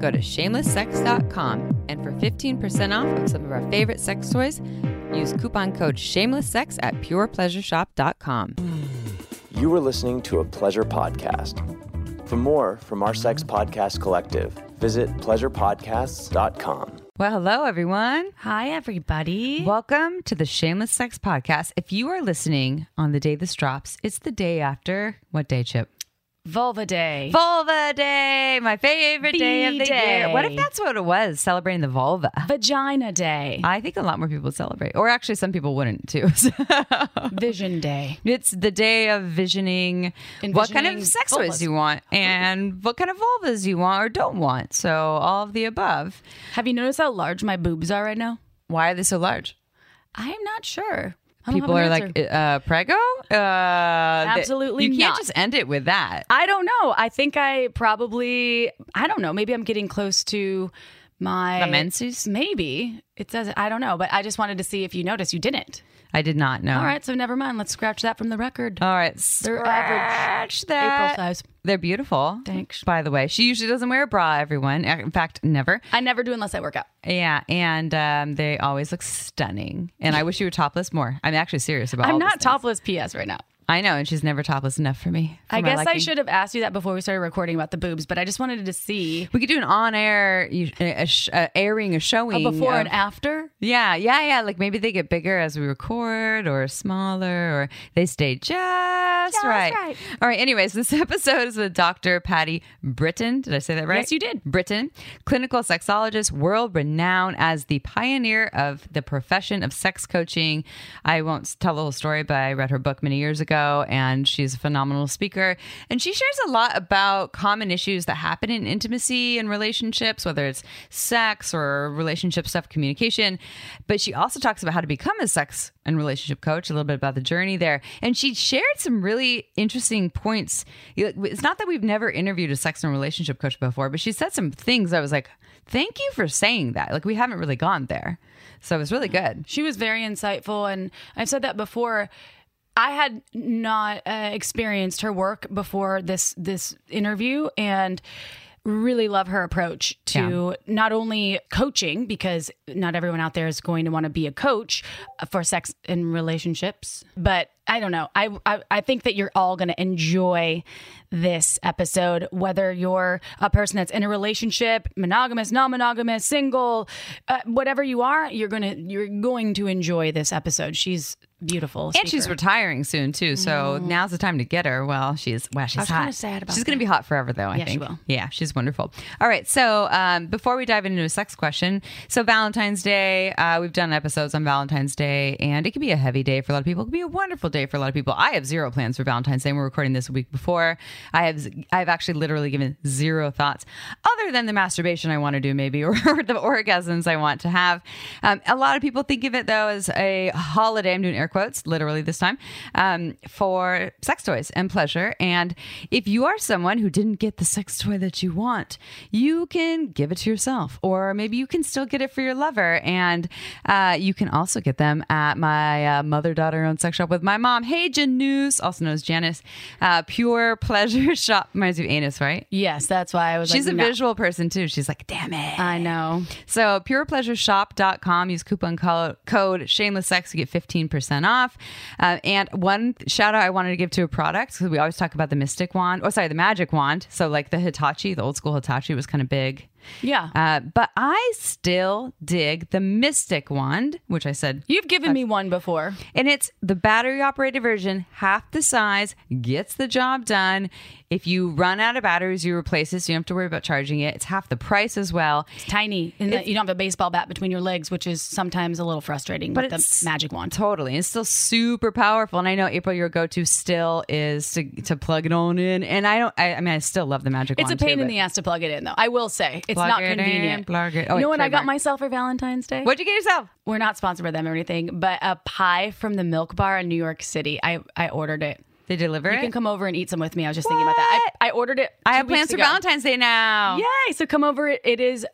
Go to shamelesssex.com and for 15% off of some of our favorite sex toys, use coupon code shamelesssex at purepleasureshop.com. You are listening to a pleasure podcast. For more from our sex podcast collective, visit pleasurepodcasts.com. Well, hello, everyone. Hi, everybody. Welcome to the Shameless Sex Podcast. If you are listening on the day this drops, it's the day after what day, Chip? Vulva Day. Vulva Day, my favorite day of the V-Day. year. What if that's what it was, celebrating the vulva? Vagina Day. I think a lot more people celebrate, or actually, some people wouldn't too. Vision Day. it's the day of visioning what kind of sex toys you want and what kind of vulvas you want or don't want. So, all of the above. Have you noticed how large my boobs are right now? Why are they so large? I'm not sure. People have are an like, answer. uh, prego? Uh, Absolutely You can't not. just end it with that. I don't know. I think I probably, I don't know. Maybe I'm getting close to my The menses? Maybe it says I don't know, but I just wanted to see if you noticed. You didn't. I did not know. All right, so never mind. Let's scratch that from the record. All right. They're average Scratch that. April size. They're beautiful. Thanks. By the way, she usually doesn't wear a bra, everyone. In fact, never. I never do unless I work out. Yeah. And um, they always look stunning. And I wish you were topless more. I'm actually serious about I'm not topless. PS right now. I know. And she's never topless enough for me. for I guess I should have asked you that before we started recording about the boobs, but I just wanted to see We could do an on-air you- a, sh- airing, a showing a before of- and after. Yeah, yeah, yeah. Like maybe they get bigger as we record, or smaller, or they stay just, right. right. All right. Anyways, this episode is with Dr. Patti Britton. Did I say that right? Yes, you did. Britton, clinical sexologist, world renowned as the pioneer of the profession of sex coaching. I won't tell the whole story, but I read her book many years ago, and she's a phenomenal speaker. And she shares a lot about common issues that happen in intimacy and relationships, whether it's sex or relationship stuff, communication. But she also talks about how to become a sex and relationship coach, a little bit about the journey there. And she shared some really interesting points. It's not that we've never interviewed a sex and relationship coach before, but she said some things I was like, thank you for saying that. Like, we haven't really gone there. So it was really good. She was very insightful, and I've said that before. I had not uh, experienced her work before this this interview, and really love her approach to not only coaching because not everyone out there is going to want to be a coach for sex and relationships, but I don't know. I I, I think that you're all going to enjoy this episode, whether you're a person that's in a relationship, monogamous, non-monogamous, single, uh, whatever you are. You're gonna you're going to enjoy this episode. She's beautiful, And she's retiring soon too, so now's the time to get her. Well, she's well, she's Mm. was hot. kinda sad about she's gonna be hot forever, though. I Yeah, think. Yeah, she's wonderful. All right, so um, before we dive into a sex question, so Valentine's Day, uh, we've done episodes on Valentine's Day, and it can be a heavy day for a lot of people. It can be a wonderful day for a lot of people. I have zero plans for Valentine's Day. We're recording this a week before. I have I've actually literally given zero thoughts, other than the masturbation I want to do, maybe, or, the orgasms I want to have. Um, a lot of people think of it though as a holiday. I'm doing air quotes, literally this time, um, for sex toys and pleasure. And if you are someone who didn't get the sex toy that you want, you can give it to yourself, or maybe you can still get it for your lover. And uh, you can also get them at my uh, mother daughter owned sex shop with my mom. Hey, Janus, also known as Janice, uh, Pure Pleasure Shop. Reminds you of Anus, right? yes, that's why I was. She's like, a no. visual person too. She's like, damn it. I know. So purepleasureshop.com, use coupon co- code shameless sex to get 15% off. Uh, and one shout out I wanted to give to a product because we always talk about the mystic wand, or sorry, the magic wand. So like the Hitachi, the old school Hitachi was kind of big. Yeah. Uh, but I still dig the Mystic wand, which I said You've given me one before. and it's the battery operated version, half the size, gets the job done. If you run out of batteries, you replace it, so you don't have to worry about charging it. It's half the price as well. It's tiny, and you don't have a baseball bat between your legs, which is sometimes a little frustrating. But with it's- the magic wand. Totally. It's still super powerful. And I know April, your go to still is to, to plug it on in. And I don't, I, I mean, I still love the magic wand. It's a wand. too, pain in the ass to plug it in, though. I will say it's It's not Blogger, convenient. blogger. Oh, you know what I got myself for Valentine's Day? What'd you get yourself? We're not sponsored by them or anything, but a pie from the Milk Bar in New York City. I I ordered it. They deliver You it. can come over and eat some with me. I was just thinking about that. I, I ordered it. I have plans for ago. Valentine's Day now. Yay! So come over. It, it is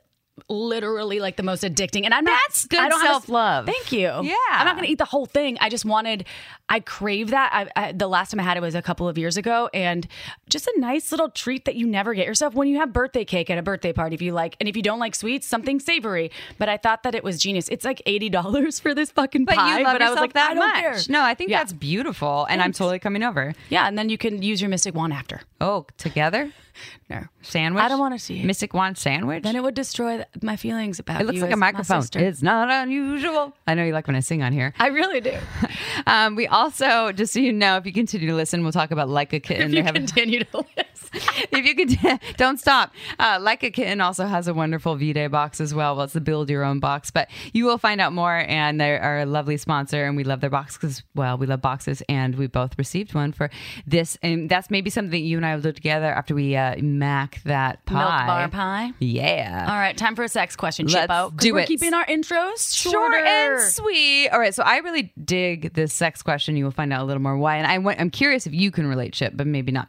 literally like the most addicting, and I'm not. That's good I don't have a- self-love. Thank you. Yeah. I'm not going to eat the whole thing. I just wanted. I crave that. I, I, the last time I had it was a couple of years ago, and just a nice little treat that you never get yourself when you have birthday cake at a birthday party. If you like, and if you don't like sweets, something savory. But I thought that it was genius. It's like eighty dollars for this fucking pie. But pie. you love but I was yourself like, that much. care. No, I think Yeah. that's beautiful, and I'm totally coming over. Yeah, and then you can use your mystic wand after. Oh, together No. sandwich. I don't wanna see it. Mystic wand sandwich. Then it would destroy th- my feelings about It It looks like a microphone. It's not unusual. I know you like when I sing on here. I really do. Um, we also, just so you know, if you continue to listen, we'll talk about like a kitten. If you have a- continue to listen. if you could, don't stop. Uh, like a kitten also has a wonderful V Day box as well. Well, it's the build your own box, but you will find out more. And they are a lovely sponsor, and we love their box because, well, we love boxes, and we both received one for this. And that's maybe something that you and I will do together after we uh, mac that pie. Milk bar pie. Yeah. All right, time for a sex question, Let's Chippo. do we're it. keeping our intros Short shorter. and sweet. All right, so I really dig this sex question. You will find out a little more why, and I I'm curious if you can relate, Chip, but maybe not.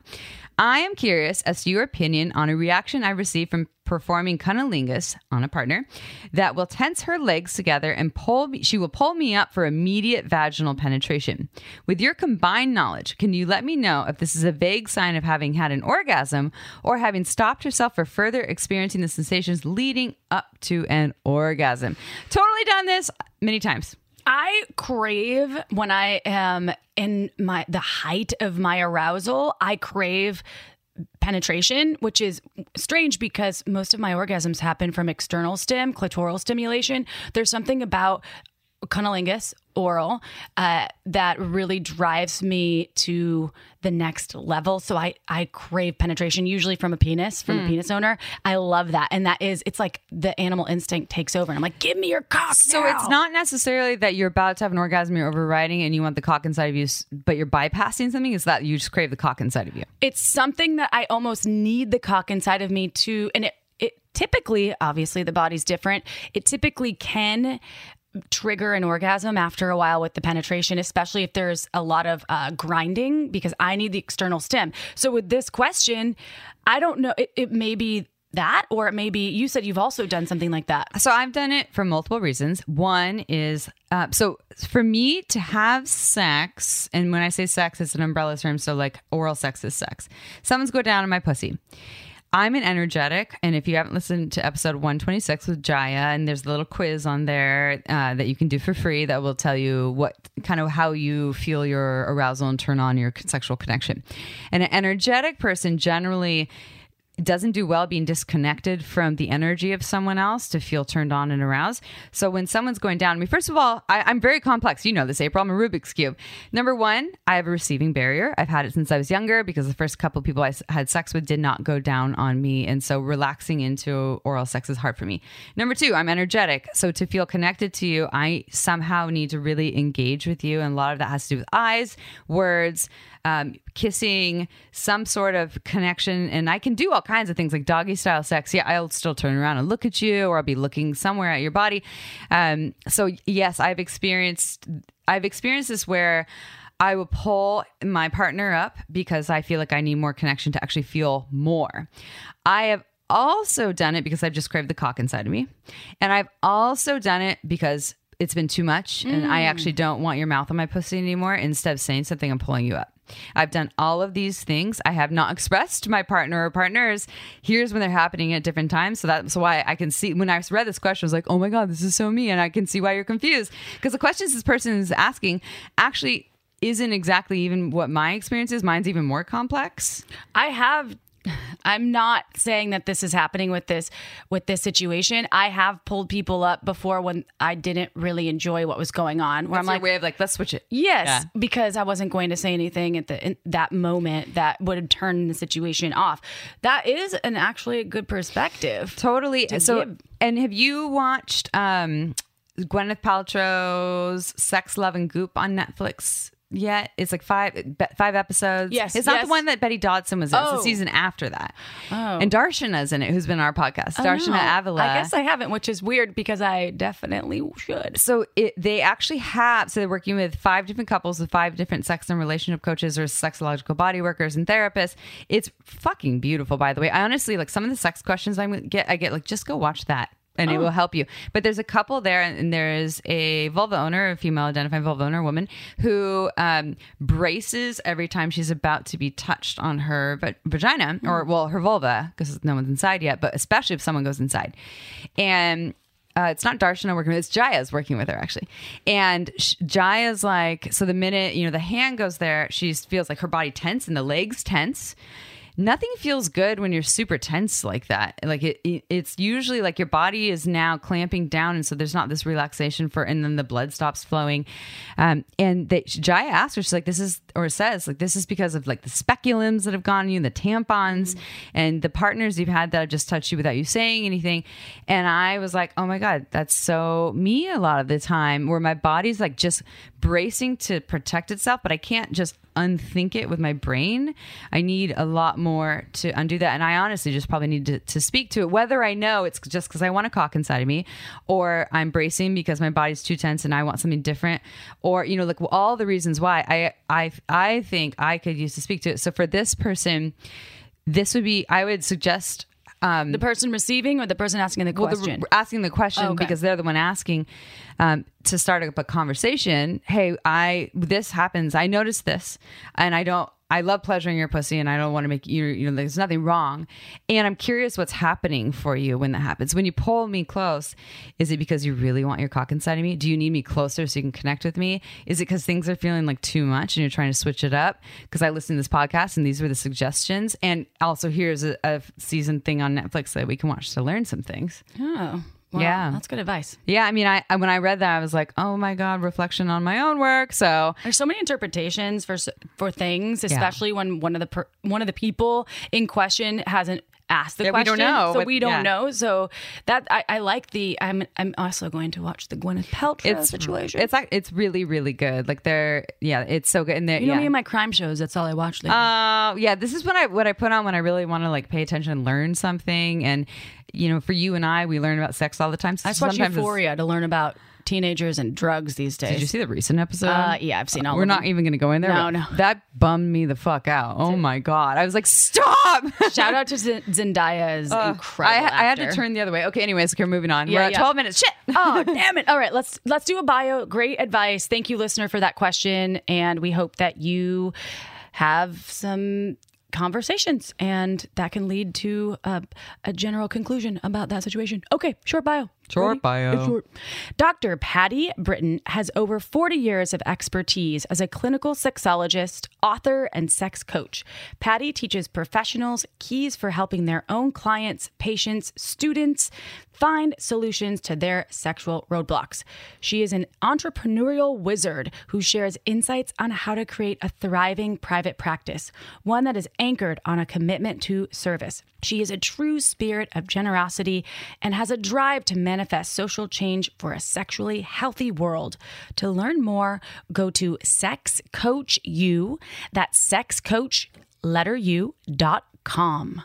I am curious as to your opinion on a reaction I received from performing cunnilingus on a partner that will tense her legs together and pull me. She will pull me up for immediate vaginal penetration. With your combined knowledge, can you let me know if this is a vague sign of having had an orgasm or having stopped herself for further experiencing the sensations leading up to an orgasm? Totally done this many times. I crave when I am in my the height of my arousal. I crave penetration, which is strange because most of my orgasms happen from external stim, clitoral stimulation. There's something about cunnilingus oral uh, that really drives me to the next level so i i crave penetration usually from a penis from Hmm. a penis owner i love that and that is it's like the animal instinct takes over and i'm like give me your cock So now." it's not necessarily that you're about to have an orgasm, you're overriding, and you want the cock inside of you, but you're bypassing something. Is that you just crave the cock inside of you? it's something that I almost need the cock inside of me to, and it, it typically, obviously, the body's different. It typically can trigger an orgasm after a while with the penetration, especially if there's a lot of uh, grinding, because I need the external stim. So with this question, I don't know. It, it may be that, or it may be you said you've also done something like that. So I've done it for multiple reasons. One is uh, so for me to have sex, and when I say sex, it's an umbrella term. So like oral sex is sex. Someone's go down on my pussy. I'm an energetic, and if you haven't listened to episode 126 with Jaya, and there's a little quiz on there uh, that you can do for free that will tell you what kind of how you feel your arousal and turn on your sexual connection. And an energetic person generally doesn't do well being disconnected from the energy of someone else to feel turned on and aroused. So when someone's going down, I mean, first of all, I, I'm very complex. You know this, April. I'm a Rubik's Cube. Number one, I have a receiving barrier. I've had it since I was younger because the first couple people I had sex with did not go down on me. And so relaxing into oral sex is hard for me. Number two, I'm energetic. So to feel connected to you, I somehow need to really engage with you. And a lot of that has to do with eyes, words, um, kissing, some sort of connection. And I can do all kinds of things like doggy style sex. Yeah, I'll still turn around and look at you, or I'll be looking somewhere at your body. Um, so yes, I've experienced I've experienced this where I will pull my partner up because I feel like I need more connection to actually feel more. I have also done it because I've just craved the cock inside of me. And I've also done it because it's been too much and I actually mm. don't want your mouth on my pussy anymore. Instead of saying something, I'm pulling you up. I've done all of these things. I have not expressed to my partner or partners. Here's when they're happening at different times. So that's why I can see when I read this question, I was like, oh my God, this is so me. And I can see why you're confused. Because the questions this person is asking actually isn't exactly even what my experience is. Mine's even more complex. I have I'm not saying that this is happening with this with this situation. I have pulled people up before when I didn't really enjoy what was going on. Where I'm I'm like, way of like, let's switch it. yes, Yeah. because I wasn't going to say anything at the in that moment that would turn the situation off. That is an actually a good perspective. Totally. So, give. and have you watched um, Gwyneth Paltrow's Sex, Love, and Goop on Netflix? Yet. It's like five five episodes. Yes, it's not yes. the one that Betty Dodson was in. It's Oh. the season after that. Oh. And Darshana's in it, who's been on our podcast. Oh, Darshana no. Avila. I guess I haven't, which is weird because I definitely should. so it, they actually have so they're working with five different couples with five different sex and relationship coaches or sexological body workers and therapists it's fucking beautiful by the way i honestly like some of the sex questions i get i get like just go watch that and it will help you but there's a couple there and there is a vulva owner a female identifying vulva owner woman who um, braces every time she's about to be touched on her va- vagina or well her vulva because no one's inside yet but especially if someone goes inside and uh, it's not Darshana working with it's Jaya's working with her actually. And sh- Jaya's like, so the minute, you know, the hand goes there, she feels like her body tense and the legs tense. Nothing feels good when you're super tense like that. Like it, it- it's usually like your body is now clamping down, and so there's not this relaxation for, and then the blood stops flowing. Um, and they, Jaya asked her, she's like, "This is," or says, "Like this is because of like the speculums that have gone on you, the tampons, and the partners you've had that have just touched you without you saying anything." And I was like, "Oh my god, that's so me a lot of the time, where my body's like just bracing to protect itself, but I can't just unthink it with my brain. I need a lot more to undo that. And I honestly just probably need to, to speak to it, whether I know it's just because I want a cock inside of me or I'm bracing because my body's too tense and I want something different or, you know, like all the reasons why I, I, I think I could use to speak to it. So for this person, this would be, I would suggest The person receiving or the person asking the well, the- question? asking the question Okay. because they're the one asking um, to start up a conversation. Hey, I this happens. I noticed this, and I don't. I love pleasuring your pussy, and I don't want to make you. You know, there's nothing wrong, and I'm curious what's happening for you when that happens. When you pull me close, is it because you really want your cock inside of me? Do you need me closer so you can connect with me? Is it because things are feeling like too much and you're trying to switch it up? Because I listened to this podcast and these were the suggestions, and also here's a, a season thing on Netflix that we can watch to learn some things. oh, well, Yeah. That's good advice. Yeah, I mean, I I- when I read that, I was like, oh my god, reflection on my own work. So There's so many interpretations for for things, especially when one of the per, one of the people in question hasn't asked the Yeah, we don't know so what- we don't yeah. know. So that I, I like the. I'm I'm also going to watch the Gwyneth Paltrow it's situation. It's like it's really really good. Like they're yeah, it's so good. And you know yeah. me and my crime shows. That's all I watch. Lately. Uh, yeah, this is what I what I put on when I really want to like pay attention and learn something. And you know, for you and I, we learn about sex all the time. So I just watch Euphoria to learn about teenagers and drugs these days. Did you see the recent episode? Uh, yeah, I've seen all We're not even going to go in there. No, no. That bummed me the fuck out. Oh my god! I was like, stop. Shout out to Z- Zendaya is Uh, incredible. I, I had to turn the other way. Okay, anyways, okay, we're moving on. Yeah, we're at yeah. 12 minutes. Shit. oh damn it all right let's let's do a bio great advice thank you listener for that question and we hope that you have some conversations and that can lead to a, general conclusion about that situation. Okay short bio Short Ready? bio. Short. Dr. Patti Britton has over 40 years of expertise as a clinical sexologist, author, and sex coach. Patti teaches professionals keys for helping their own clients, patients, students find solutions to their sexual roadblocks. She is an entrepreneurial wizard who shares insights on how to create a thriving private practice, one that is anchored on a commitment to service. She is a true spirit of generosity and has a drive to manifest social change for a sexually healthy world. To learn more, go to Sex Coach U. That's Sex Coach letter U dot com.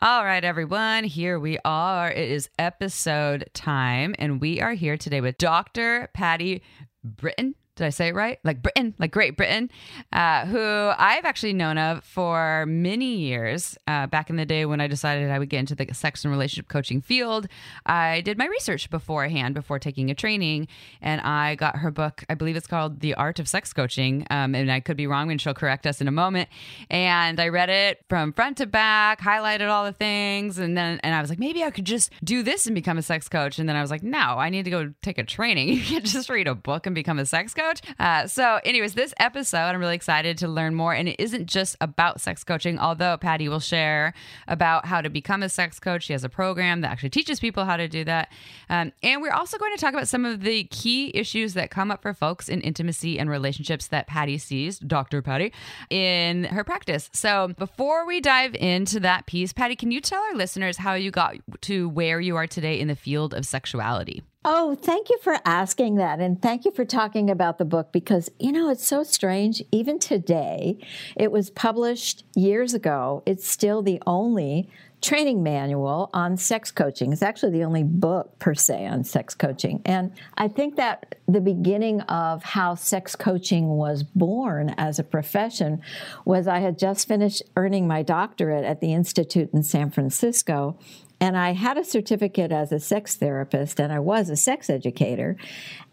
All right, everyone, here we are. It is episode time, and we are here today with Dr. Patti Britton. Did I say it right? Like Britain, like Great Britain, uh, who I've actually known of for many years. Uh, back in the day when I decided I would get into the sex and relationship coaching field, I did my research beforehand before taking a training, and I got her book. I believe it's called The Art of Sex Coaching, um, and I could be wrong, and she'll correct us in a moment. And I read it from front to back, highlighted all the things, and then and I was like, maybe I could just do this and become a sex coach. And then I was like, no, I need to go take a training. You can't just read a book and become a sex coach. Uh, so, anyways, this episode, I'm really excited to learn more. And it isn't just about sex coaching, although Patti will share about how to become a sex coach. She has a program that actually teaches people how to do that. Um, and we're also going to talk about some of the key issues that come up for folks in intimacy and relationships that Patti sees, Dr. Patti, in her practice. So, before we dive into that piece, Patti, can you tell our listeners how you got to where you are today in the field of sexuality? Oh, thank you for asking that. And thank you for talking about the book because, you know, it's so strange. Even today, it was published years ago. It's still the only training manual on sex coaching. It's actually the only book per se on sex coaching. And I think that the beginning of how sex coaching was born as a profession was I had just finished earning my doctorate at the Institute in San Francisco. And I had a certificate as a sex therapist and I was a sex educator.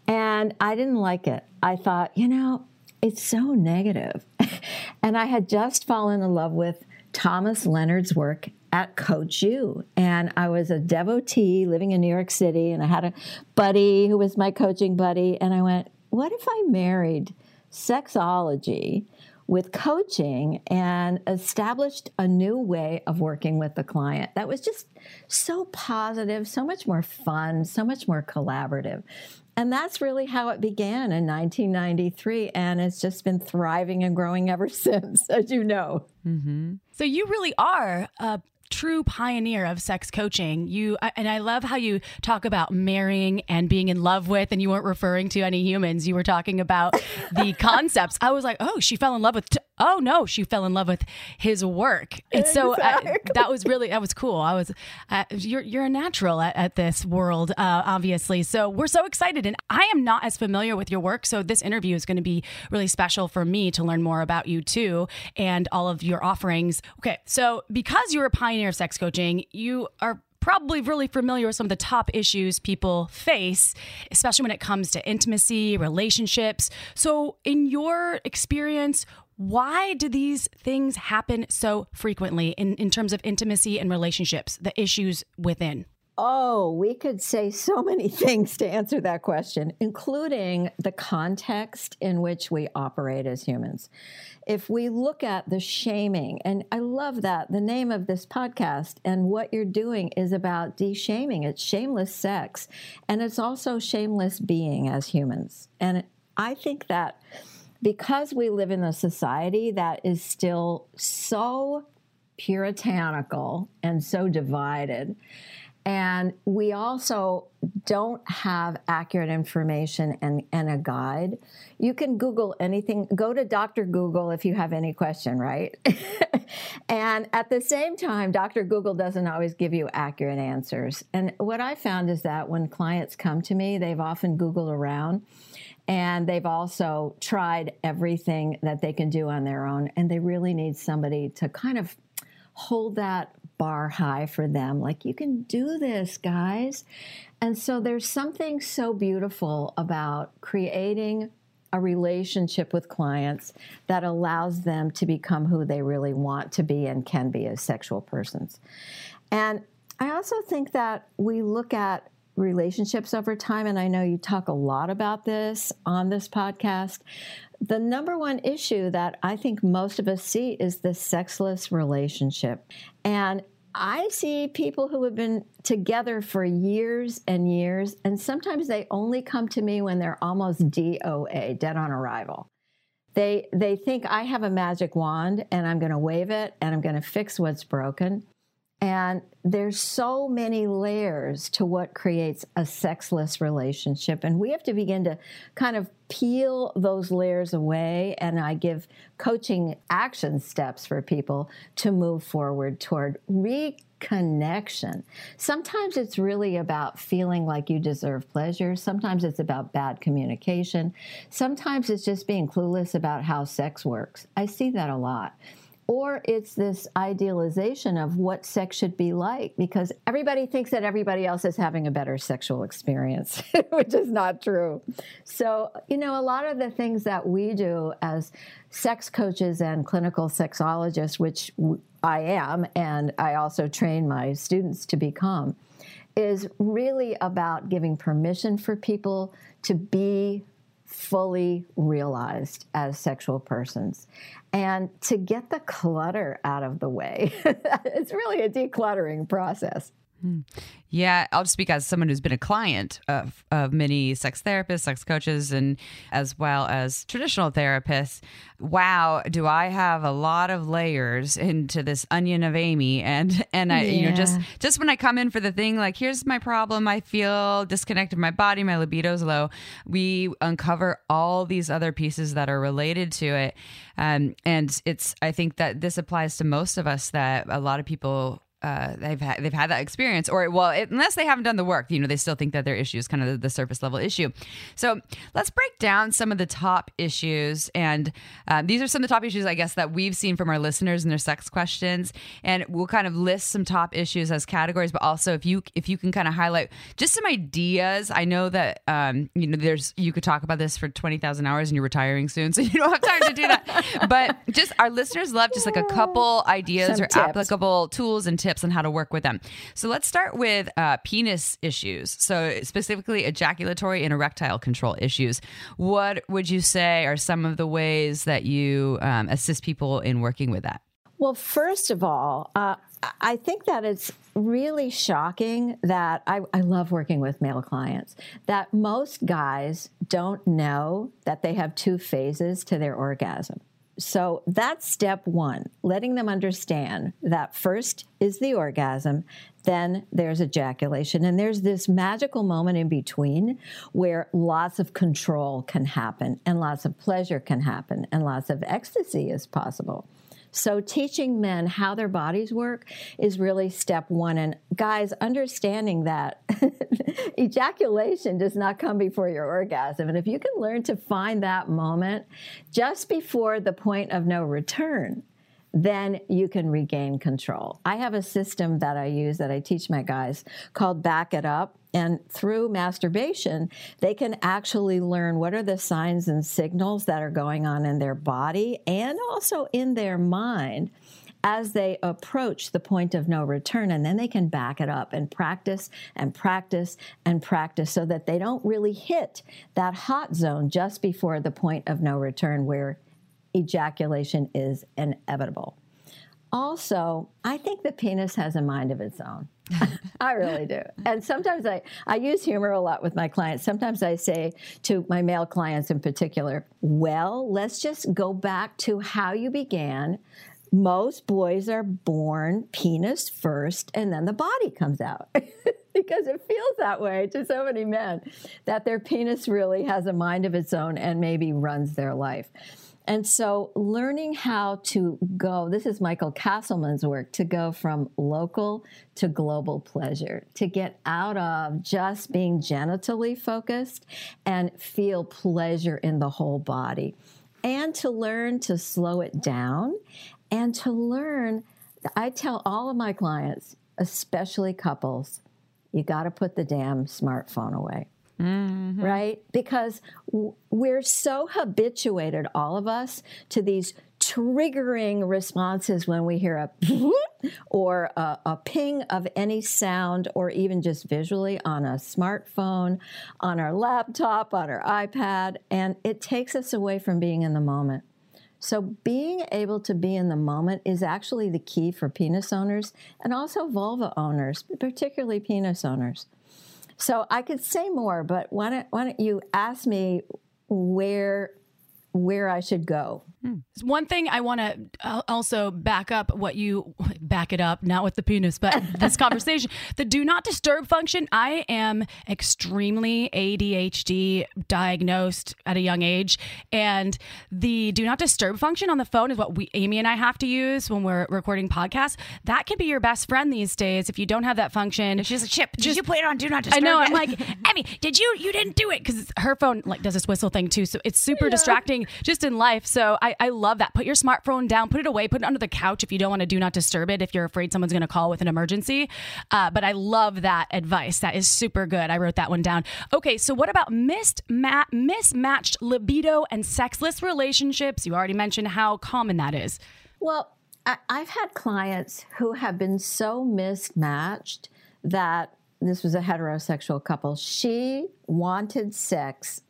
And I didn't like it. I thought, you know, it's so negative. and I had just fallen in love with Thomas Leonard's work at Coach U. And I was a devotee living in New York City, and I had a buddy who was my coaching buddy. And I went, what if I married sexology with coaching and established a new way of working with the client that was just so positive, so much more fun, so much more collaborative. And that's really how it began in 1993. And it's just been thriving and growing ever since, as you know. Mm-hmm. So you really are a true pioneer of sex coaching. You and I love how you talk about marrying and being in love with and you weren't referring to any humans. You were talking about the concepts. I was like, "Oh, she fell in love with t- Oh no, she fell in love with his work." And exactly. so I, that was really that was cool. I was uh, you're you're a natural at, at this world uh, obviously. So we're so excited and I am not as familiar with your work, so this interview is going to be really special for me to learn more about you too and all of your offerings. Okay, so because you're a pioneer pioneer of sex coaching, you are probably really familiar with some of the top issues people face, especially when it comes to intimacy, relationships. So, in your experience, why do these things happen so frequently in, in terms of intimacy and relationships, the issues within? Oh, we could say so many things to answer that question, including the context in which we operate as humans. If we look at the shaming, and I love that the name of this podcast and what you're doing is about de-shaming. It's shameless sex, and it's also shameless being as humans. And I think that because we live in a society that is still so puritanical and so divided, and we also don't have accurate information and, and a guide. You can Google anything, go to Dr. Google if you have any question, right? and at the same time, Dr. Google doesn't always give you accurate answers. And what I found is that when clients come to me, they've often Googled around and they've also tried everything that they can do on their own. And they really need somebody to kind of hold that bar high for them. Like, you can do this, guys. And so there's something so beautiful about creating a relationship with clients that allows them to become who they really want to be and can be as sexual persons. And I also think that we look at relationships over time, and I know you talk a lot about this on this podcast, the number one issue that I think most of us see is the sexless relationship. And I see people who have been together for years and years, and sometimes they only come to me when they're almost DOA, dead on arrival. They, they think I have a magic wand and I'm going to wave it and I'm going to fix what's broken. And there's so many layers to what creates a sexless relationship. And we have to begin to kind of peel those layers away. And I give coaching action steps for people to move forward toward reconnection. Sometimes it's really about feeling like you deserve pleasure. Sometimes it's about bad communication. Sometimes it's just being clueless about how sex works. I see that a lot or it's this idealization of what sex should be like because everybody thinks that everybody else is having a better sexual experience, which is not true. So, you know, a lot of the things that we do as sex coaches and clinical sexologists, which I am, and I also train my students to become, is really about giving permission for people to be fully realized as sexual persons and to get the clutter out of the way. it's really a decluttering process. Yeah, I'll speak as someone who's been a client of, of many sex therapists, sex coaches, and as well as traditional therapists. Wow, do I have a lot of layers into this onion of Amy? And and I, you know, just just when I come in for the thing, like here's my problem, I feel disconnected my body, my libido's low. We uncover all these other pieces that are related to it, um, and it's. I think that this applies to most of us. That a lot of people uh, they've had they've had that experience, or well, it, unless they haven't done the work, you know, they still think that their issue is kind of the, the surface level issue. So let's break down some of the top issues, and um, these are some of the top issues, I guess, that we've seen from our listeners and their sex questions, and we'll kind of list some top issues as categories, but also if you if you can kind of highlight just some ideas. I know that um, you know there's you could talk about this for twenty thousand hours, and you're retiring soon, so you don't have time to do that. but just our listeners love just like a couple ideas Some or tips. applicable tools and tips on how to work with them. So let's start with uh, penis issues. So specifically ejaculatory and erectile control issues. What would you say are some of the ways that you um, assist people in working with that? Well, first of all, uh, I think that it's really shocking that I, I love working with male clients, that most guys don't know that they have two phases to their orgasm. So that's step one, letting them understand that first is the orgasm, then there's ejaculation. And there's this magical moment in between where lots of control can happen, and lots of pleasure can happen, and lots of ecstasy is possible. So, teaching men how their bodies work is really step one. And guys, understanding that ejaculation does not come before your orgasm. And if you can learn to find that moment just before the point of no return, then you can regain control. I have a system that I use that I teach my guys called Back It Up. And through masturbation, they can actually learn what are the signs and signals that are going on in their body and also in their mind as they approach the point of no return. And then they can back it up and practice and practice and practice so that they don't really hit that hot zone just before the point of no return where ejaculation is inevitable. Also, I think the penis has a mind of its own. I really do. And sometimes I, I use humor a lot with my clients. Sometimes I say to my male clients in particular, well, let's just go back to how you began. Most boys are born penis first and then the body comes out. because it feels that way to so many men that their penis really has a mind of its own and maybe runs their life. And so, learning how to go, this is Michael Castleman's work, to go from local to global pleasure, to get out of just being genitally focused and feel pleasure in the whole body, and to learn to slow it down, and to learn. I tell all of my clients, especially couples, you got to put the damn smartphone away Mm-hmm. right? Because we're so habituated, all of us, to these triggering responses when we hear a or a, a ping of any sound or even just visually on a smartphone, on our laptop, on our iPad, and it takes us away from being in the moment. So, being able to be in the moment is actually the key for penis owners and also vulva owners, particularly penis owners. So I could say more, but why don't, why don't you ask me where where I should go? Hmm. One thing I want to uh, also back up what you back it up, not with the penis, but this conversation. The do not disturb function. I am extremely ADHD diagnosed at a young age, and the do not disturb function on the phone is what we Amy and I have to use when we're recording podcasts. That can be your best friend these days if you don't have that function. She's like, Chip, did Just- you put it on Do Not I Disturb? know. yet?" I'm like, Amy, did you? You didn't do it because her phone like does this whistle thing too. So it's super distracting just in life. So I, I love that. Put your smartphone down, put it away, put it under the couch if you don't want to do not disturb it. If you're afraid someone's going to call with an emergency. Uh, but I love that advice. That is super good. I wrote that one down. Okay, so what about missed ma- mismatched libido and sexless relationships? You already mentioned how common that is. Well, I, I've had clients who have been so mismatched that this was a heterosexual couple. She wanted sex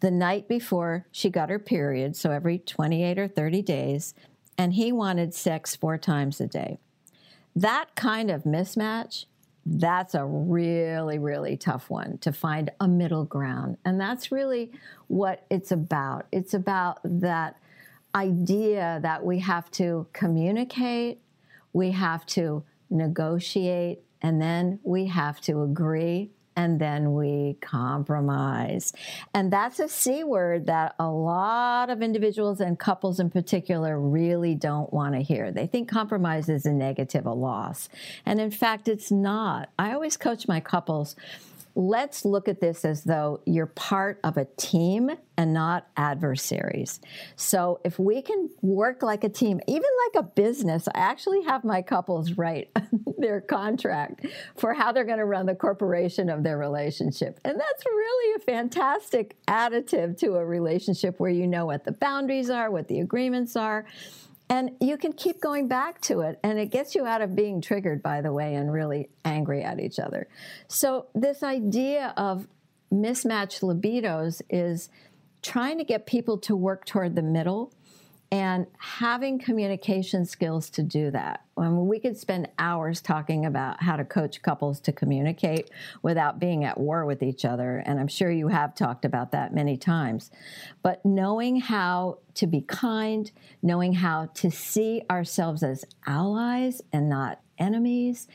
the night before she got her period, so every 28 or 30 days, and he wanted sex four times a day. That kind of mismatch that's a really, really tough one to find a middle ground. And that's really what it's about. It's about that idea that we have to communicate, we have to negotiate, and then we have to agree and then we compromise. And that's a C word that a lot of individuals and couples in particular really don't want to hear. They think compromise is a negative, a loss. And in fact, it's not. I always coach my couples let's look at this as though you're part of a team and not adversaries. So if we can work like a team, even like a business, I actually have my couples write their contract for how they're going to run the corporation of their relationship. And that's really a fantastic additive to a relationship where you know what the boundaries are, what the agreements are. And you can keep going back to it, and it gets you out of being triggered, by the way, and really angry at each other. So, this idea of mismatched libidos is trying to get people to work toward the middle and having communication skills to do that. I mean, we could spend hours talking about how to coach couples to communicate without being at war with each other. And I'm sure you have talked about that many times. But knowing how to be kind, knowing how to see ourselves as allies and not enemies,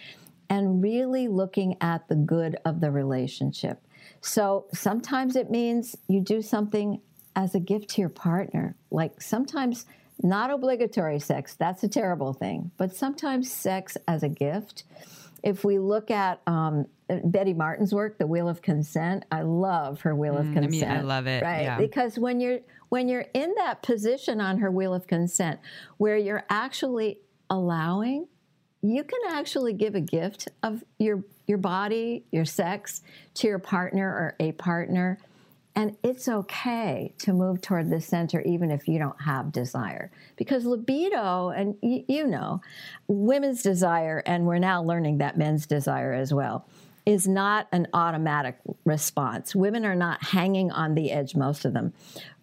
and really looking at the good of the relationship. So sometimes it means you do something as a gift to your partner. Like sometimes not obligatory sex, that's a terrible thing, but sometimes sex as a gift. If we look at um, Betty Martin's work, The Wheel of Consent, I love her Wheel mm, of Consent. I mean, I love it. Right. Yeah. Because when you're when you're in that position on her Wheel of Consent where you're actually allowing, you can actually give a gift of your your body, your sex to your partner or a partner and it's okay to move toward the center even if you don't have desire. Because libido, and y- you know, women's desire, and we're now learning that men's desire as well, is not an automatic response. Women are not hanging on the edge, most of them,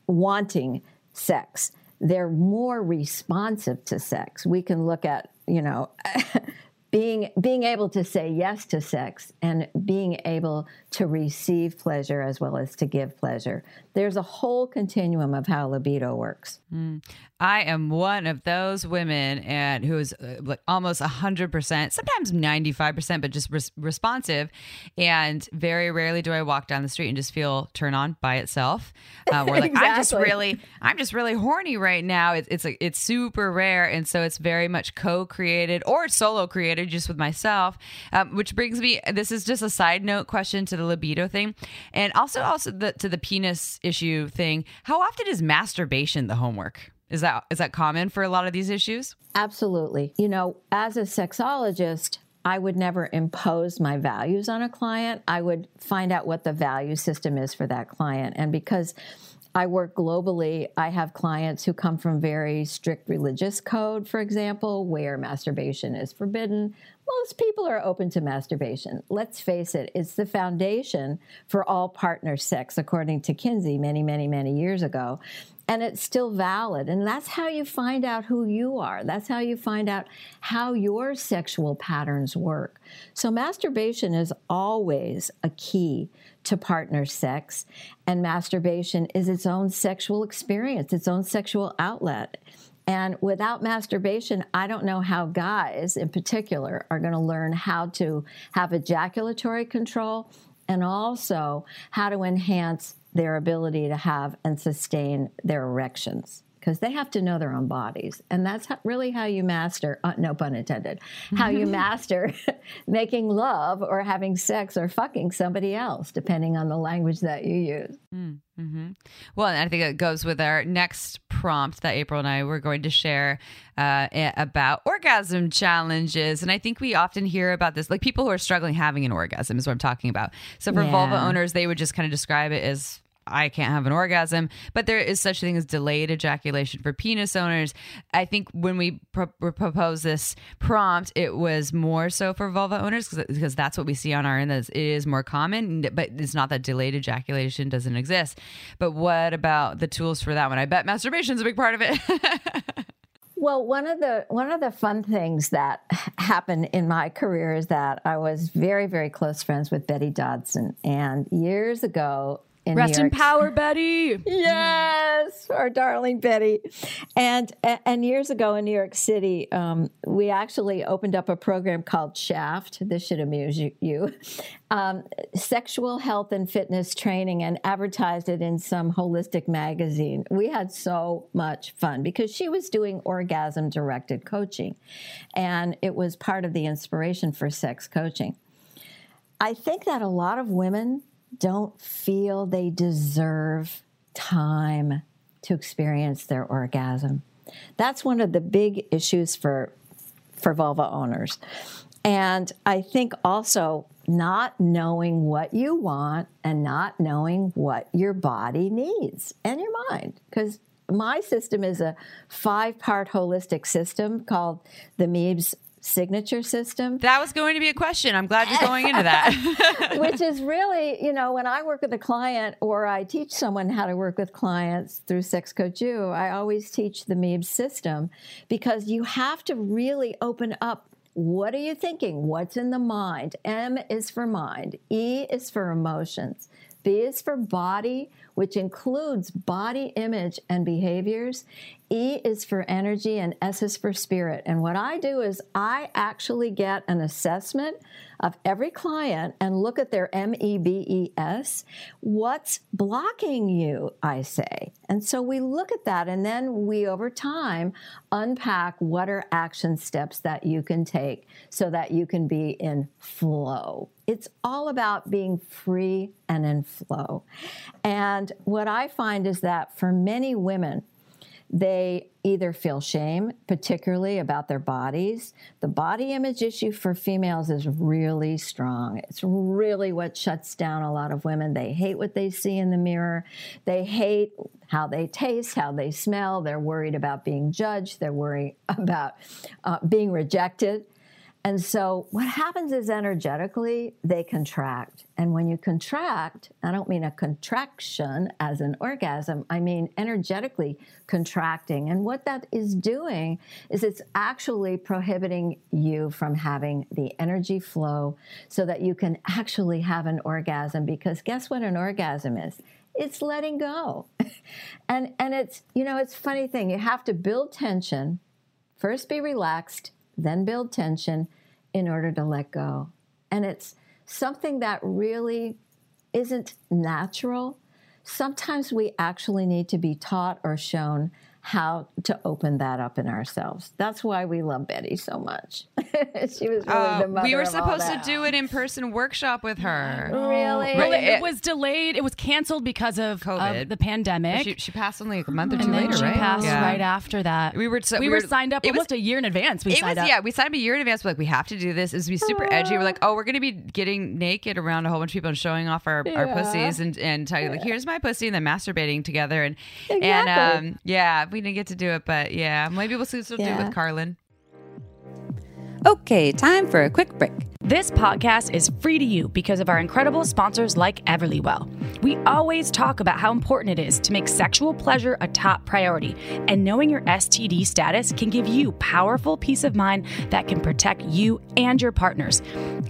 wanting sex. They're more responsive to sex. We can look at, you know, being being able to say yes to sex and being able to receive pleasure as well as to give pleasure. There's a whole continuum of how libido works. Mm. i am one of those women and who is uh, like almost 100% sometimes 95% but just res- responsive. And very rarely do i walk down the street and just feel turn on by itself. Uh, like exactly. i'm just really i'm just really horny right now. It's it's, a, it's super rare. And so it's very much co-created or solo created just with myself. Um, which brings me, this is just a side note question to the libido thing, and also also the, to the penis issue thing. How often is masturbation the homework? Is that is that common for a lot of these issues? Absolutely. You know, as a sexologist, I would never impose my values on a client. I would find out what the value system is for that client. And because I work globally. I have clients who come from very strict religious code, for example, where masturbation is forbidden. Most people are open to masturbation. Let's face it, it's the foundation for all partner sex, according to Kinsey many, many, many years ago and it's still valid. And that's how you find out who you are. That's how you find out how your sexual patterns work. So, masturbation is always a key to partner sex, and masturbation is its own sexual experience, its own sexual outlet. And without masturbation, I don't know how guys in particular are going to learn how to have ejaculatory control and also how to enhance their ability to have and sustain their erections because they have to know their own bodies. And that's how, really how you master, uh, no pun intended, how you master making love or having sex or fucking somebody else, depending on the language that you use. Mm, mm-hmm. Well, and I think it goes with our next prompt that April and I were going to share uh, about orgasm challenges. And I think we often hear about this, like people who are struggling having an orgasm is what I'm talking about. So for yeah. vulva owners, they would just kind of describe it as I can't have an orgasm, but there is such a thing as delayed ejaculation for penis owners. I think when we pro- proposed this prompt, it was more so for vulva owners because that's what we see on our end. That it is more common, but it's not that delayed ejaculation doesn't exist. But what about the tools for that one? I bet masturbation is a big part of it. Well, one of the one of the fun things that happened in my career is that I was very very close friends with Betty Dodson, and years ago in Rest New in power, Betty. Yes, our darling Betty. And and years ago in New York City, um, we actually opened up a program called Shaft. This should amuse you. you. Um, sexual health and fitness training, and advertised it in some holistic magazine. We had so much fun because she was doing orgasm directed coaching, and it was part of the inspiration for sex coaching. I think that a lot of women don't feel they deserve time to experience their orgasm. That's one of the big issues for for vulva owners. And I think also not knowing what you want and not knowing what your body needs and your mind because my system is a five part holistic system called the Meebs signature system. That was going to be a question. I'm glad you're going into that. Which is really, you know, when I work with a client or I teach someone how to work with clients through Sex Coach U, I always teach the Meebs system because you have to really open up what are you thinking? What's in the mind? M is for mind, E is for emotions, B is for body, which includes body image and behaviors. E is for energy and S is for spirit. And what I do is I actually get an assessment of every client and look at their M E B E S. What's blocking you, I say. And so we look at that and then we over time unpack what are action steps that you can take so that you can be in flow. It's all about being free and in flow. And what I find is that for many women, they either feel shame, particularly about their bodies. The body image issue for females is really strong. It's really what shuts down a lot of women. They hate what they see in the mirror, they hate how they taste, how they smell. They're worried about being judged, they're worried about uh, being rejected. And so what happens is energetically they contract. And when you contract, I don't mean a contraction as an orgasm, I mean energetically contracting. And what that is doing is it's actually prohibiting you from having the energy flow so that you can actually have an orgasm. Because guess what an orgasm is? It's letting go. and and it's, you know, it's funny thing. You have to build tension, first be relaxed, then build tension in order to let go. And it's something that really isn't natural. Sometimes we actually need to be taught or shown how to open that up in ourselves. That's why we love Betty so much. she was really Uh, the mother we were of all supposed to do an in-person workshop with her. Really? Well, it, it was delayed. It was canceled because of, COVID. of the pandemic. She, she passed only like a month or two and then later, she right? passed Yeah. right after that. We were so- we, we were, were- signed up it was- almost a year in advance. We It signed was up. yeah. We signed up a year in advance. We're like, we have to do this. It was be super edgy. We're like, oh, we're gonna be getting naked around a whole bunch of people and showing off our, our pussies and and tell you like, here's my pussy, and then masturbating together and Exactly. and um yeah, we didn't get to do it, but yeah, maybe we'll still do it Yeah. with Carlin. Okay, time for a quick break. This podcast is free to you because of our incredible sponsors like Everlywell. We always talk about how important it is to make sexual pleasure a top priority, and knowing your STD status can give you powerful peace of mind that can protect you and your partners.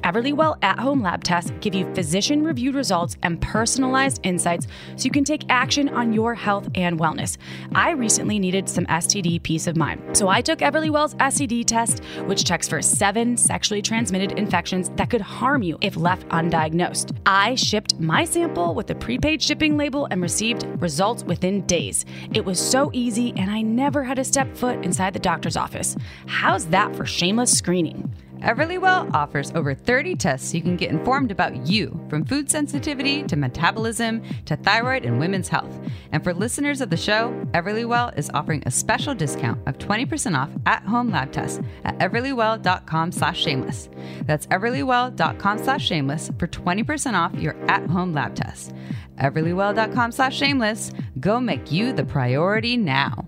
Everlywell at home lab tests give you physician reviewed results and personalized insights so you can take action on your health and wellness. I recently needed some STD peace of mind, so I took Everlywell's STD test, which checks for seven sexually transmitted infections that could harm you if left undiagnosed. I shipped my sample with a prepaid shipping label and received results within days. It was so easy, and I never had to step foot inside the doctor's office. How's that for shameless screening? Everlywell offers over 30 tests so you can get informed about you, from food sensitivity to metabolism to thyroid and women's health. And for listeners of the show, Everlywell is offering a special discount of 20% off at-home lab tests at everlywell.com slash shameless. That's everlywell.com slash shameless for 20% off your at-home lab tests. everlywell.com slash shameless. Go make you the priority now.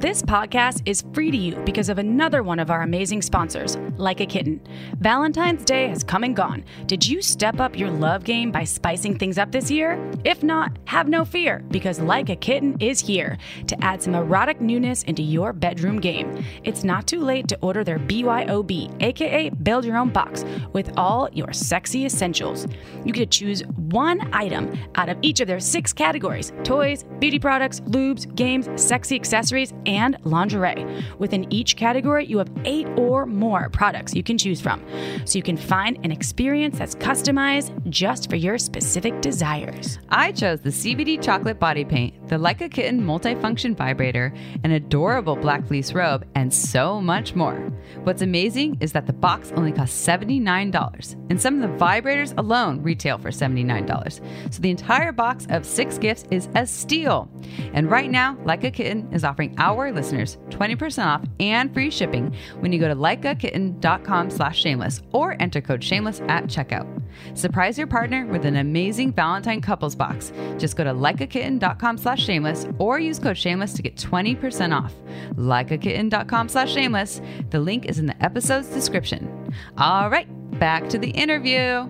This podcast is free to you because of another one of our amazing sponsors, Like a Kitten. Valentine's Day has come and gone. Did you step up your love game by spicing things up this year? If not, have no fear because Like a Kitten is here to add some erotic newness into your bedroom game. It's not too late to order their BYOB, aka Build Your Own Box, with all your sexy essentials. You get to choose one item out of each of their six categories toys, beauty products, lubes, games, sexy accessories, and lingerie. Within each category, you have eight or more products you can choose from, so you can find an experience that's customized just for your specific desires. I chose the CBD chocolate body paint, the Like a Kitten multifunction vibrator, an adorable black fleece robe, and so much more. What's amazing is that the box only costs $79, and some of the vibrators alone retail for $79. So the entire box of six gifts is a steal. And right now, Like a Kitten is offering our listeners 20% off and free shipping when you go to likeakitten.com slash shameless or enter code shameless at checkout. Surprise your partner with an amazing Valentine couples box. Just go to likeakitten.com slash shameless or use code shameless to get 20% off. Likeakitten.com slash shameless. The link is in the episode's description. All right, back to the interview.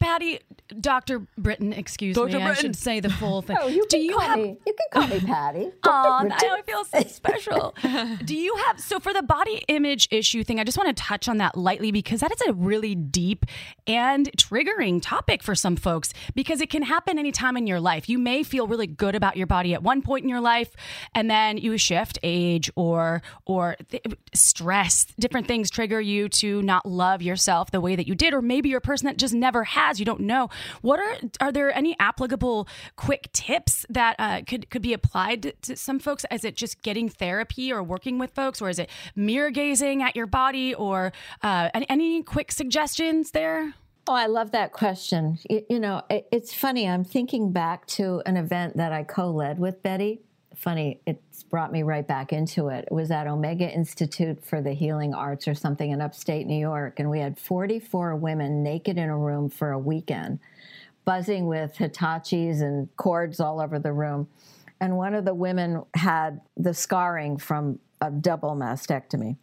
Patti, Dr. Britton, excuse me. I should say the full thing. Oh, you Do can you call have me. You can call me Patti. Aw, Dr. Britton. I feel so special. Do you have so for the body image issue thing? I just want to touch on that lightly because that is a really deep and triggering topic for some folks because it can happen anytime in your life. You may feel really good about your body at one point in your life, and then you shift age or or th- stress. Different things trigger you to not love yourself the way that you did, or maybe you're a person that just never has. You don't know. What are are there any applicable quick tips that uh, could could be applied to, some folks? Is it just getting therapy or working with folks, or is it mirror gazing at your body, or uh, any, quick suggestions there? Oh, I love that question. You, you know, it, it's funny. I'm thinking back to an event that I co led with Betty. Funny, it's brought me right back into it. It was at Omega Institute for the Healing Arts or something in upstate New York. And we had 44 women naked in a room for a weekend, buzzing with Hitachis and cords all over the room. And one of the women had the scarring from a double mastectomy.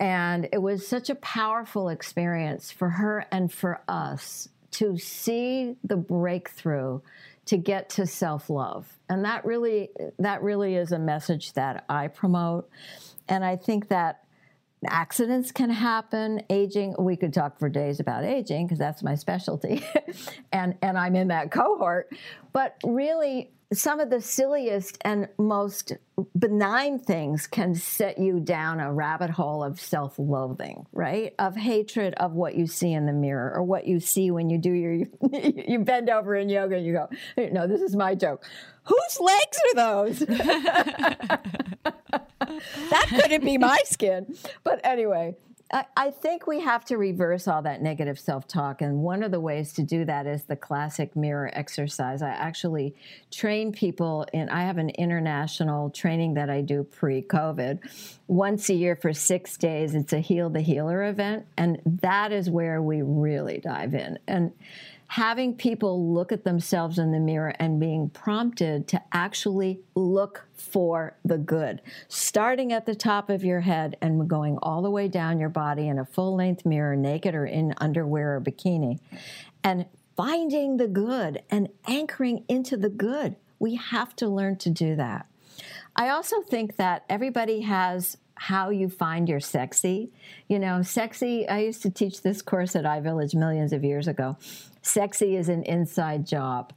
And it was such a powerful experience for her and for us to see the breakthrough to get to self-love. And that really that really is a message that I promote. And I think that accidents can happen, aging, we could talk for days about aging because that's my specialty. and and I'm in that cohort, but really some of the silliest and most benign things can set you down a rabbit hole of self loathing, right? Of hatred of what you see in the mirror or what you see when you do your, you bend over in yoga and you go, no, this is my joke. Whose legs are those? that couldn't be my skin. But anyway, I, I think we have to reverse all that negative self talk. And one of the ways to do that is the classic mirror exercise. I actually train people in, I have an international training that I do pre COVID once a year for six days. It's a Heal the Healer event. And that is where we really dive in. And having people look at themselves in the mirror and being prompted to actually look for the good, starting at the top of your head and going all the way down your body in a full length mirror, naked or in underwear or bikini, and finding the good and anchoring into the good. We have to learn to do that. I also think that everybody has how you find your sexy. You know, sexy, I used to teach this course at iVillage millions of years ago. Sexy is an inside job.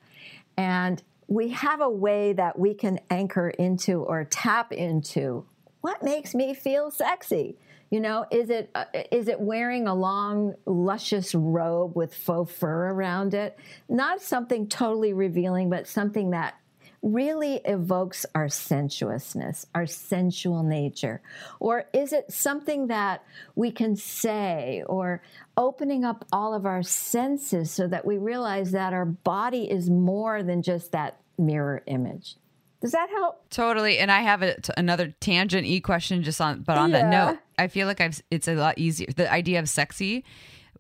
And we have a way that we can anchor into or tap into what makes me feel sexy. You know, is it uh, is it wearing a long, luscious robe with faux fur around it? Not something totally revealing, but something that really evokes our sensuousness, our sensual nature? Or is it something that we can say or opening up all of our senses so that we realize that our body is more than just that mirror image? Does that help? Totally. And I have a, t- another tangent e question just on, but on that note, I feel like I've, it's a lot easier. The idea of sexy